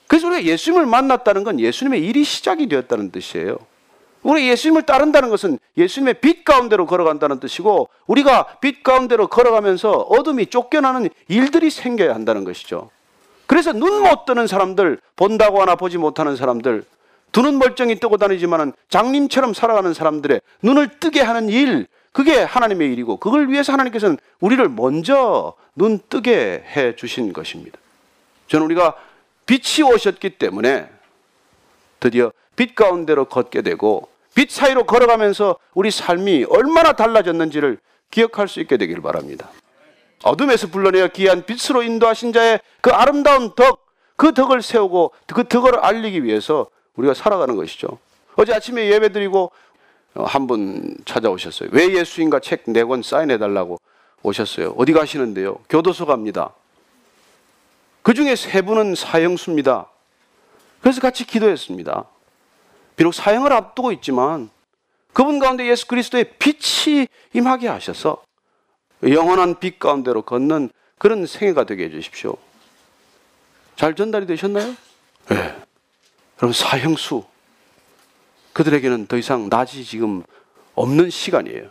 그래서 우리가 예수님을 만났다는 건 예수님의 일이 시작이 되었다는 뜻이에요. 우리 예수님을 따른다는 것은 예수님의 빛 가운데로 걸어간다는 뜻이고 우리가 빛 가운데로 걸어가면서 어둠이 쫓겨나는 일들이 생겨야 한다는 것이죠. 그래서 눈 못 뜨는 사람들, 본다고 하나 보지 못하는 사람들, 두 눈 멀쩡히 뜨고 다니지만은 장님처럼 살아가는 사람들의 눈을 뜨게 하는 일, 그게 하나님의 일이고 그걸 위해서 하나님께서는 우리를 먼저 눈 뜨게 해 주신 것입니다. 저는 우리가 빛이 오셨기 때문에 드디어 빛 가운데로 걷게 되고 빛 사이로 걸어가면서 우리 삶이 얼마나 달라졌는지를 기억할 수 있게 되길 바랍니다. 어둠에서 불러내어 귀한 빛으로 인도하신 자의 그 아름다운 덕, 그 덕을 세우고 그 덕을 알리기 위해서 우리가 살아가는 것이죠. 어제 아침에 예배 드리고 어, 한분 찾아오셨어요. 왜 예수인가 책 네 권 사인해 달라고 오셨어요. 어디 가시는데요? 교도소 갑니다. 그 중에 세 분은 사형수입니다. 그래서 같이 기도했습니다. 비록 사형을 앞두고 있지만 그분 가운데 예수 그리스도의 빛이 임하게 하셔서 영원한 빛 가운데로 걷는 그런 생애가 되게 해주십시오. 잘 전달이 되셨나요? 네. 여러분 사형수 그들에게는 더 이상 낮이 지금 없는 시간이에요.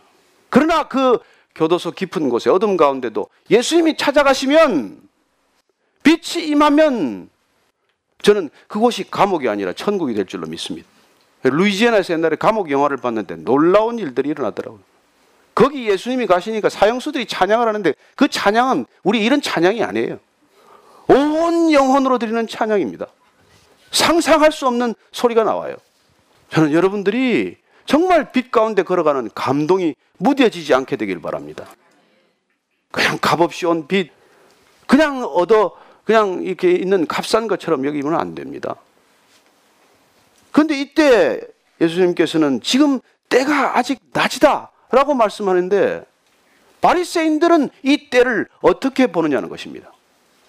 그러나 그 교도소 깊은 곳에 어둠 가운데도 예수님이 찾아가시면 빛이 임하면 저는 그곳이 감옥이 아니라 천국이 될 줄로 믿습니다. 루이지애나에서 옛날에 감옥 영화를 봤는데 놀라운 일들이 일어나더라고요. 거기 예수님이 가시니까 사형수들이 찬양을 하는데 그 찬양은 우리 이런 찬양이 아니에요. 온 영혼으로 드리는 찬양입니다. 상상할 수 없는 소리가 나와요. 저는 여러분들이 정말 빛 가운데 걸어가는 감동이 무뎌지지 않게 되길 바랍니다. 그냥 값없이 온 빛, 그냥 얻어, 그냥 이렇게 있는 값싼 것처럼 여기면 안 됩니다. 그런데 이때 예수님께서는 지금 때가 아직 낮이다 라고 말씀하는데 바리새인들은 이 때를 어떻게 보느냐는 것입니다.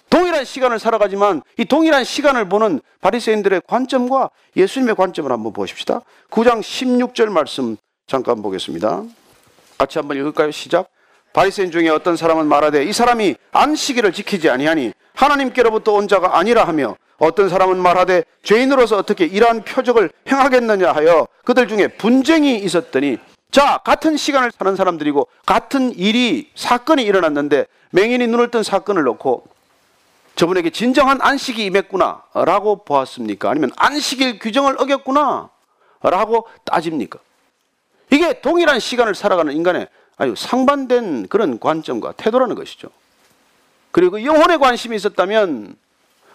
동일한 시간을 살아가지만 이 동일한 시간을 보는 바리새인들의 관점과 예수님의 관점을 한번 보십시다. 9장 16절 말씀 잠깐 보겠습니다. 같이 한번 읽을까요? 시작. 바리새인 중에 어떤 사람은 말하되 이 사람이 안식일을 지키지 아니하니 하나님께로부터 온 자가 아니라 하며 어떤 사람은 말하되 죄인으로서 어떻게 이러한 표적을 행하겠느냐 하여 그들 중에 분쟁이 있었더니 자 같은 시간을 사는 사람들이고 같은 일이 사건이 일어났는데 맹인이 눈을 뜬 사건을 놓고 저분에게 진정한 안식이 임했구나 라고 보았습니까? 아니면 안식일 규정을 어겼구나 라고 따집니까? 이게 동일한 시간을 살아가는 인간의 아주 상반된 그런 관점과 태도라는 것이죠. 그리고 영혼의 관심이 있었다면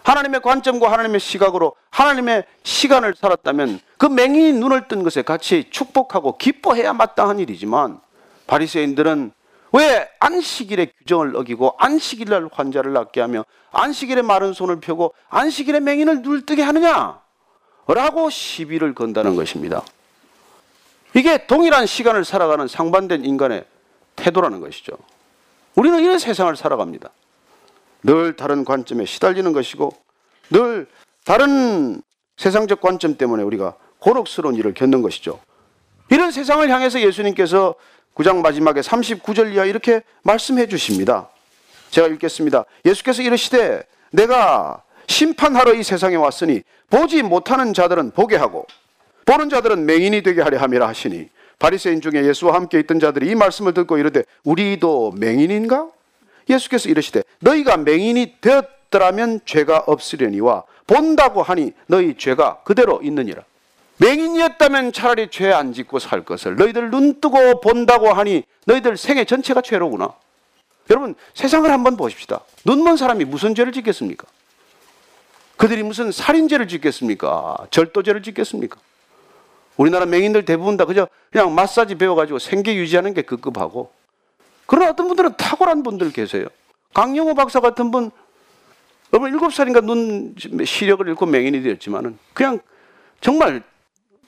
하나님의 관점과 하나님의 시각으로 하나님의 시간을 살았다면 그 맹인이 눈을 뜬 것에 같이 축복하고 기뻐해야 마땅한 일이지만 바리새인들은 왜 안식일의 규정을 어기고 안식일 날 환자를 낫게 하며 안식일에 마른 손을 펴고 안식일에 맹인을 눈을 뜨게 하느냐? 라고 시비를 건다는 것입니다. 이게 동일한 시간을 살아가는 상반된 인간의 태도라는 것이죠. 우리는 이런 세상을 살아갑니다. 늘 다른 관점에 시달리는 것이고 늘 다른 세상적 관점 때문에 우리가 고록스러운 일을 겪는 것이죠. 이런 세상을 향해서 예수님께서 9장 마지막에 39절 이하 이렇게 말씀해 주십니다. 제가 읽겠습니다. 예수께서 이르시되 내가 심판하러 이 세상에 왔으니 보지 못하는 자들은 보게 하고 보는 자들은 맹인이 되게 하려 함이라 하시니 바리새인 중에 예수와 함께 있던 자들이 이 말씀을 듣고 이르되 우리도 맹인인가? 예수께서 이르시되 너희가 맹인이 되었더라면 죄가 없으려니와 본다고 하니 너희 죄가 그대로 있느니라. 맹인이었다면 차라리 죄 안 짓고 살 것을 너희들 눈 뜨고 본다고 하니 너희들 생애 전체가 죄로구나. 여러분 세상을 한번 보십시다. 눈먼 사람이 무슨 죄를 짓겠습니까? 그들이 무슨 살인죄를 짓겠습니까? 절도죄를 짓겠습니까? 우리나라 맹인들 대부분 다 그저 그냥 마사지 배워가지고 생계 유지하는 게 급급하고 그런 어떤 분들은 탁월한 분들 계세요. 강영호 박사 같은 분, 여러분 일곱 살인가 눈 시력을 잃고 맹인이 되었지만은 그냥 정말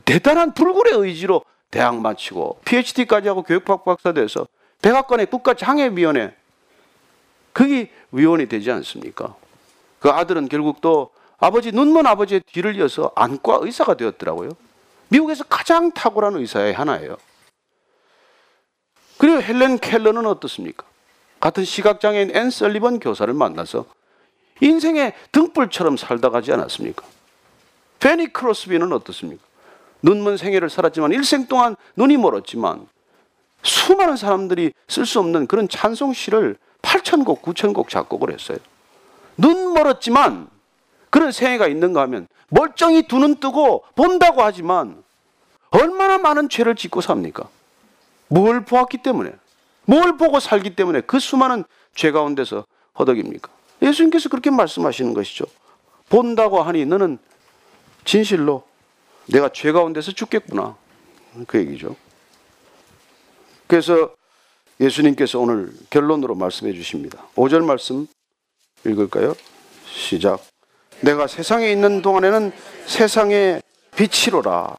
대단한 불굴의 의지로 대학 마치고 PhD까지 하고 교육학 박사 돼서 백악관의 국가장애위원회 그게 위원이 되지 않습니까? 그 아들은 결국 또 아버지 눈먼 아버지의 뒤를 이어서 안과 의사가 되었더라고요. 미국에서 가장 탁월한 의사의 하나예요. 그리고 헬렌 켈러는 어떻습니까? 같은 시각장애인 앤 설리번 교사를 만나서 인생의 등불처럼 살다 가지 않았습니까? 페니 크로스비는 어떻습니까? 눈먼 생애를 살았지만 일생 동안 눈이 멀었지만 수많은 사람들이 쓸 수 없는 그런 찬송시를 8천곡, 9천곡 작곡을 했어요. 눈 멀었지만 그런 생애가 있는가 하면 멀쩡히 두 눈 뜨고 본다고 하지만 얼마나 많은 죄를 짓고 삽니까? 뭘 보았기 때문에, 뭘 보고 살기 때문에 그 수많은 죄 가운데서 허덕입니까? 예수님께서 그렇게 말씀하시는 것이죠. 본다고 하니 너는 진실로 내가 죄 가운데서 죽겠구나. 그 얘기죠. 그래서 예수님께서 오늘 결론으로 말씀해 주십니다. 5절 말씀 읽을까요? 시작. 내가 세상에 있는 동안에는 세상의 빛이로라.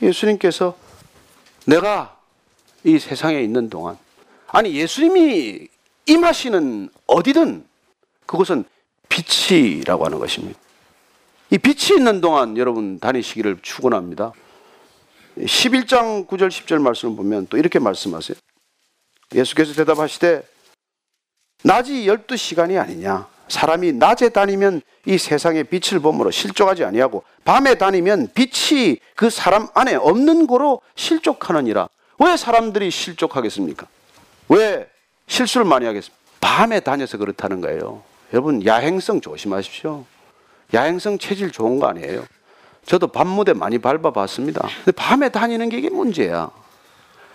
예수님께서 내가 이 세상에 있는 동안 아니 예수님이 임하시는 어디든 그것은 빛이라고 하는 것입니다. 이 빛이 있는 동안 여러분 다니시기를 축원합니다. 11장 9절 10절 말씀을 보면 또 이렇게 말씀하세요. 예수께서 대답하시되 낮이 12시간이 아니냐 사람이 낮에 다니면 이 세상의 빛을 보므로 실족하지 아니하고 밤에 다니면 빛이 그 사람 안에 없는 거로 실족하느니라. 왜 사람들이 실족하겠습니까? 왜 실수를 많이 하겠습니까? 밤에 다녀서 그렇다는 거예요. 여러분 야행성 조심하십시오. 야행성 체질 좋은 거 아니에요. 저도 밤무대 많이 밟아봤습니다. 근데 밤에 다니는 게 이게 문제야.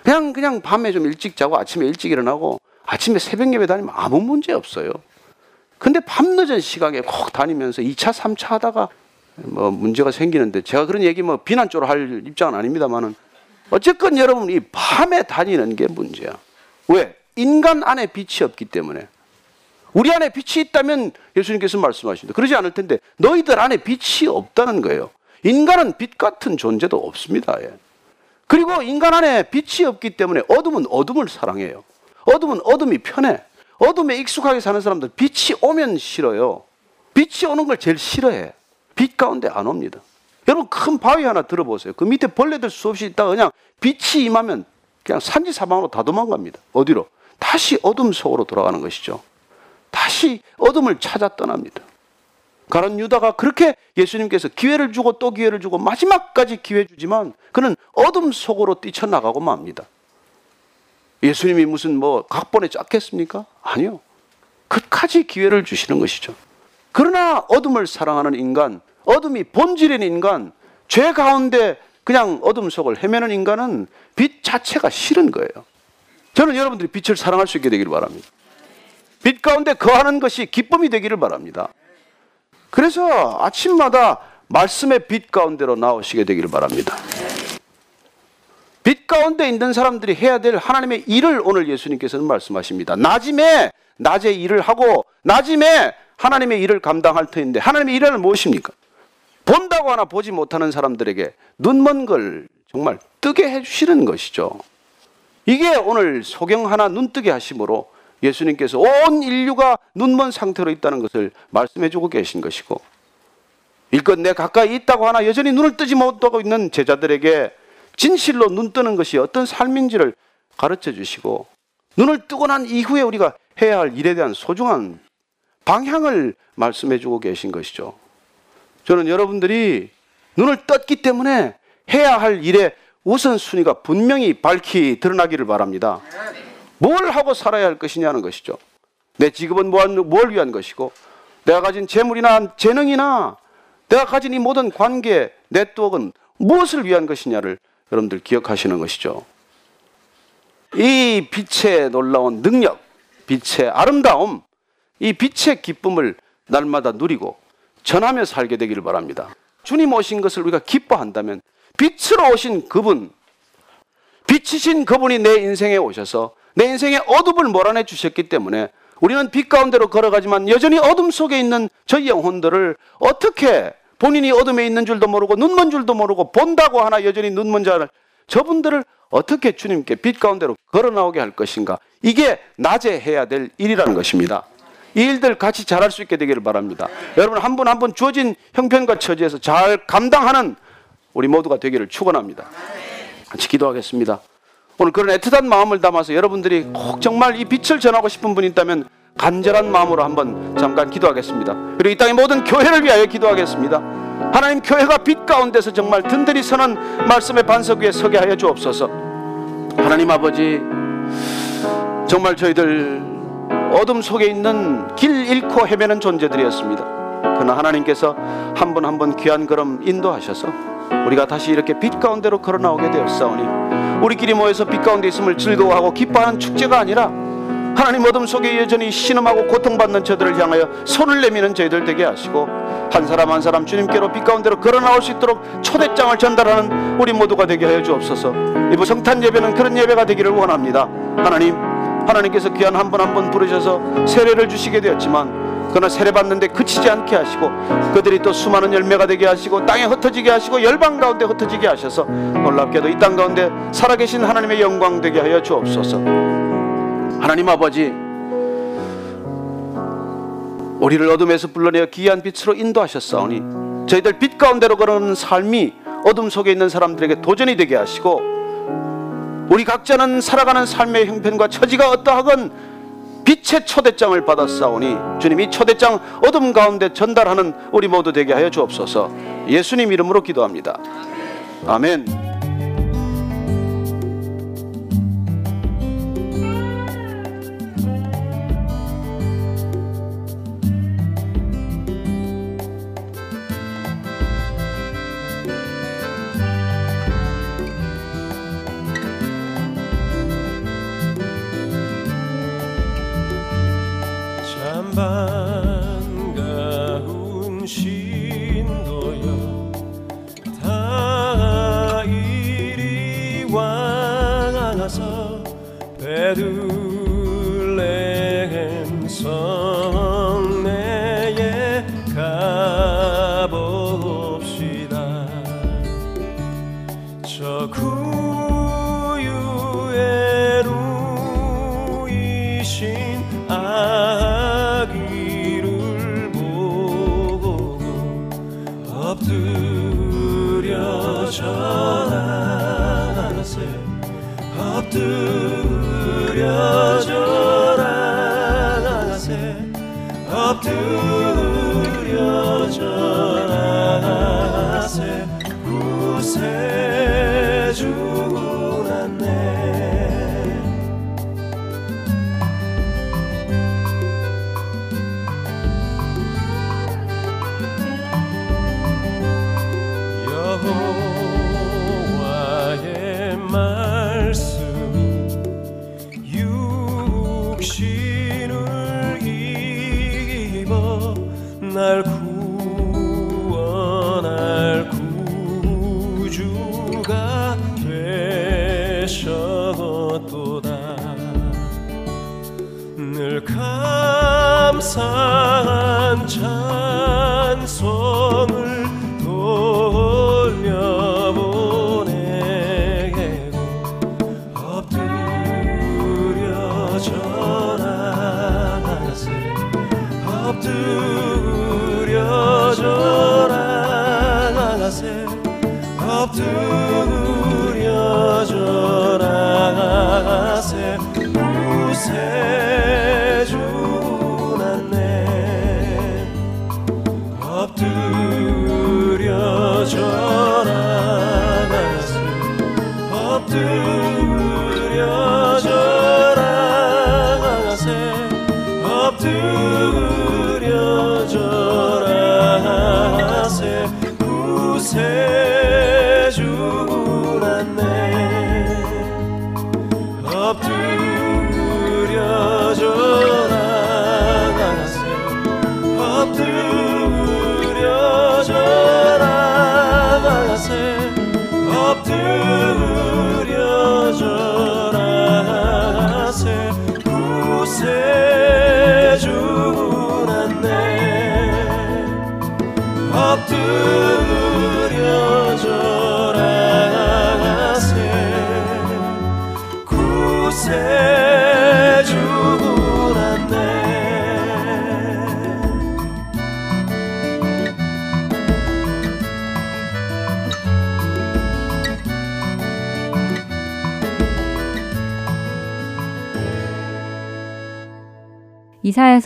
그냥 그냥 밤에 좀 일찍 자고 아침에 일찍 일어나고 아침에 새벽 예배 다니면 아무 문제 없어요. 근데 밤늦은 시각에 콕 다니면서 2차, 3차 하다가 뭐 문제가 생기는데 제가 그런 얘기 뭐 비난 쪽으로 할 입장은 아닙니다만은 어쨌건 여러분 이 밤에 다니는 게 문제야. 왜? 인간 안에 빛이 없기 때문에. 우리 안에 빛이 있다면 예수님께서 말씀하십니다. 그러지 않을 텐데 너희들 안에 빛이 없다는 거예요. 인간은 빛 같은 존재도 없습니다. 예. 그리고 인간 안에 빛이 없기 때문에 어둠은 어둠을 사랑해요. 어둠은 어둠이 편해. 어둠에 익숙하게 사는 사람들 빛이 오면 싫어요. 빛이 오는 걸 제일 싫어해. 빛 가운데 안 옵니다. 여러분 큰 바위 하나 들어보세요. 그 밑에 벌레들 수없이 있다가 그냥 빛이 임하면 그냥 산지 사방으로 다 도망갑니다. 어디로? 다시 어둠 속으로 돌아가는 것이죠. 다시 어둠을 찾아 떠납니다. 가론 유다가 그렇게 예수님께서 기회를 주고 또 기회를 주고 마지막까지 기회 주지만 그는 어둠 속으로 뛰쳐나가고 맙니다. 예수님이 무슨 뭐 각본에 짰겠습니까? 아니요. 끝까지 기회를 주시는 것이죠. 그러나 어둠을 사랑하는 인간, 어둠이 본질인 인간, 죄 가운데 그냥 어둠 속을 헤매는 인간은 빛 자체가 싫은 거예요. 저는 여러분들이 빛을 사랑할 수 있게 되기를 바랍니다. 빛 가운데 거하는 것이 기쁨이 되기를 바랍니다. 그래서 아침마다 말씀의 빛 가운데로 나오시게 되기를 바랍니다. 빛 가운데 있는 사람들이 해야 될 하나님의 일을 오늘 예수님께서는 말씀하십니다. 낮임에 낮에 일을 하고 낮임에 하나님의 일을 감당할 터인데 하나님의 일은 무엇입니까? 본다고 하나 보지 못하는 사람들에게 눈먼 걸 정말 뜨게 해주시는 것이죠. 이게 오늘 소경 하나 눈뜨게 하심으로 예수님께서 온 인류가 눈먼 상태로 있다는 것을 말씀해주고 계신 것이고 일껏 내 가까이 있다고 하나 여전히 눈을 뜨지 못하고 있는 제자들에게 진실로 눈 뜨는 것이 어떤 삶인지를 가르쳐 주시고 눈을 뜨고 난 이후에 우리가 해야 할 일에 대한 소중한 방향을 말씀해 주고 계신 것이죠. 저는 여러분들이 눈을 떴기 때문에 해야 할 일의 우선순위가 분명히 밝히 드러나기를 바랍니다. 뭘 하고 살아야 할 것이냐는 것이죠. 내 직업은 뭘 위한 것이고, 내가 가진 재물이나 재능이나 내가 가진 이 모든 관계, 네트워크는 무엇을 위한 것이냐를 여러분들 기억하시는 것이죠. 이 빛의 놀라운 능력, 빛의 아름다움, 이 빛의 기쁨을 날마다 누리고 전하며 살게 되기를 바랍니다. 주님 오신 것을 우리가 기뻐한다면 빛으로 오신 그분, 빛이신 그분이 내 인생에 오셔서 내 인생의 어둠을 몰아내 주셨기 때문에 우리는 빛 가운데로 걸어가지만 여전히 어둠 속에 있는 저희 영혼들을 어떻게 본인이 어둠에 있는 줄도 모르고 눈먼 줄도 모르고 본다고 하나 여전히 눈먼 자를 저분들을 어떻게 주님께 빛 가운데로 걸어 나오게 할 것인가? 이게 낮에 해야 될 일이라는 것입니다. 이 일들 같이 잘할 수 있게 되기를 바랍니다. 여러분 한 분 한 분 주어진 형편과 처지에서 잘 감당하는 우리 모두가 되기를 축원합니다. 같이 기도하겠습니다. 오늘 그런 애틋한 마음을 담아서 여러분들이 꼭 정말 이 빛을 전하고 싶은 분이 있다면 간절한 마음으로 한번 잠깐 기도하겠습니다. 그리고 이 땅의 모든 교회를 위하여 기도하겠습니다. 하나님 교회가 빛 가운데서 정말 든든히 서는 말씀의 반석 위에 서게 하여 주옵소서. 하나님 아버지 정말 저희들 어둠 속에 있는 길 잃고 헤매는 존재들이었습니다. 그러나 하나님께서 한 번 한 번 귀한 걸음 인도하셔서 우리가 다시 이렇게 빛 가운데로 걸어 나오게 되었사오니 우리끼리 모여서 빛 가운데 있음을 즐거워하고 기뻐하는 축제가 아니라 하나님 어둠 속에 여전히 신음하고 고통받는 저들을 향하여 손을 내미는 저희들 되게 하시고 한 사람 한 사람 주님께로 빛 가운데로 걸어 나올 수 있도록 초대장을 전달하는 우리 모두가 되게 하여 주옵소서. 이부 성탄 예배는 그런 예배가 되기를 원합니다. 하나님, 하나님께서 귀한 한 분 한 분 부르셔서 세례를 주시게 되었지만 그러나 세례 받는데 그치지 않게 하시고 그들이 또 수많은 열매가 되게 하시고 땅에 흩어지게 하시고 열방 가운데 흩어지게 하셔서 놀랍게도 이 땅 가운데 살아계신 하나님의 영광 되게 하여 주옵소서. 하나님 아버지 우리를 어둠에서 불러내어 귀한 빛으로 인도하셨사오니 저희들 빛 가운데로 걸어가는 삶이 어둠 속에 있는 사람들에게 도전이 되게 하시고 우리 각자는 살아가는 삶의 형편과 처지가 어떠하건 빛의 초대장을 받았사오니 주님 이 초대장 어둠 가운데 전달하는 우리 모두 되게 하여 주옵소서. 예수님 이름으로 기도합니다. 아멘 베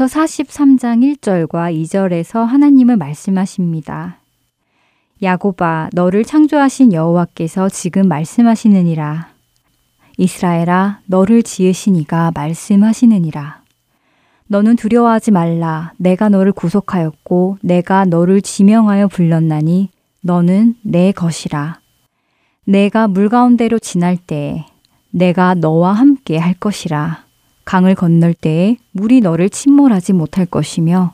43장 1절과 2절에서 하나님은 말씀하십니다. 야고바 너를 창조하신 여호와께서 지금 말씀하시느니라. 이스라엘아 너를 지으신 이가 말씀하시느니라. 너는 두려워하지 말라. 내가 너를 구속하였고 내가 너를 지명하여 불렀나니 너는 내 것이라. 내가 물 가운데로 지날 때에 내가 너와 함께 할 것이라. 강을 건널 때에 물이 너를 침몰하지 못할 것이며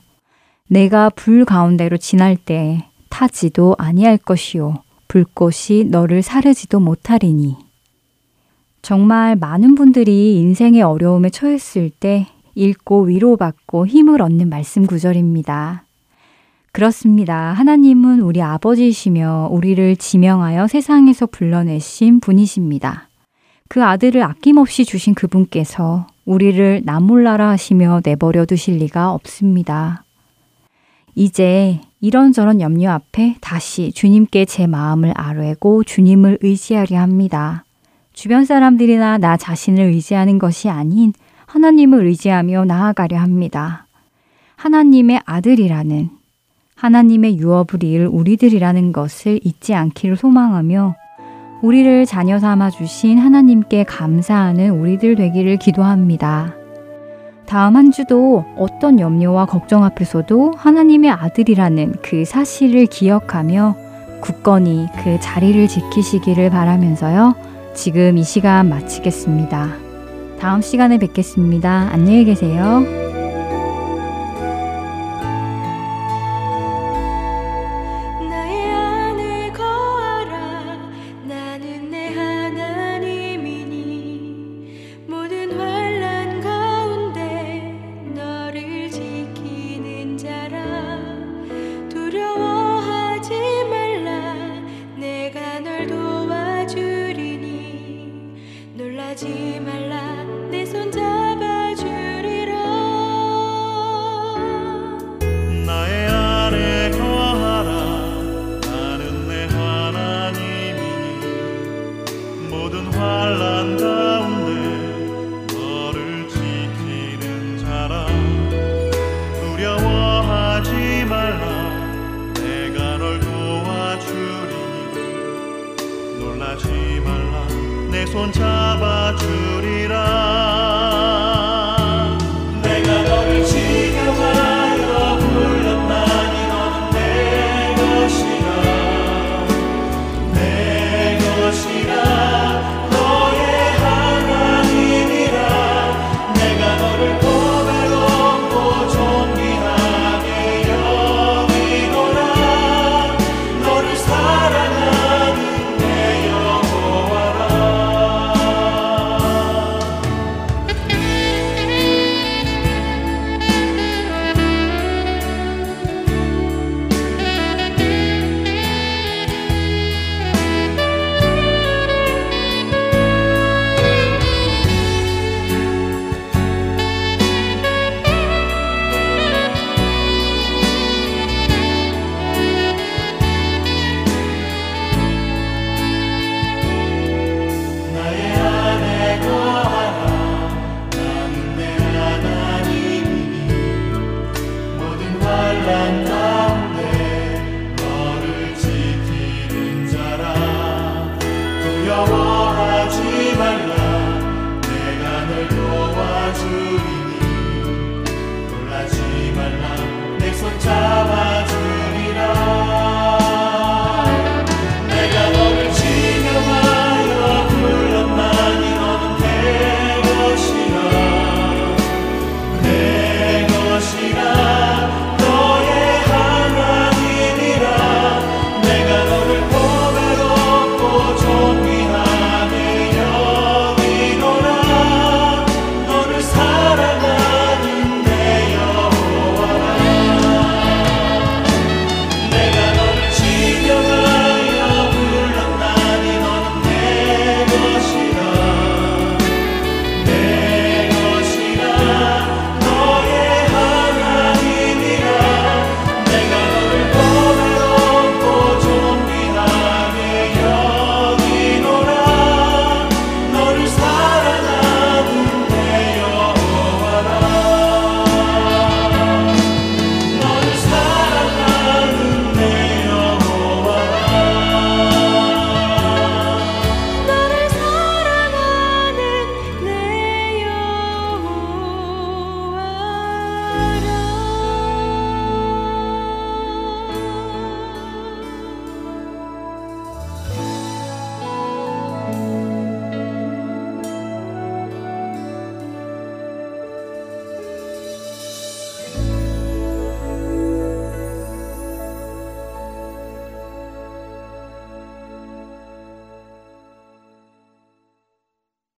내가 불 가운데로 지날 때 타지도 아니할 것이요 불꽃이 너를 사르지도 못하리니 정말 많은 분들이 인생의 어려움에 처했을 때 읽고 위로받고 힘을 얻는 말씀 구절입니다. 그렇습니다. 하나님은 우리 아버지이시며 우리를 지명하여 세상에서 불러내신 분이십니다. 그 아들을 아낌없이 주신 그분께서 우리를 나몰라라 하시며 내버려 두실 리가 없습니다. 이제 이런저런 염려 앞에 다시 주님께 제 마음을 아뢰고 주님을 의지하려 합니다. 주변 사람들이나 나 자신을 의지하는 것이 아닌 하나님을 의지하며 나아가려 합니다. 하나님의 아들이라는 하나님의 유업을 이을 우리들이라는 것을 잊지 않기를 소망하며 우리를 자녀 삼아 주신 하나님께 감사하는 우리들 되기를 기도합니다. 다음 한 주도 어떤 염려와 걱정 앞에서도 하나님의 아들이라는 그 사실을 기억하며 굳건히 그 자리를 지키시기를 바라면서요. 지금 이 시간 마치겠습니다. 다음 시간에 뵙겠습니다. 안녕히 계세요.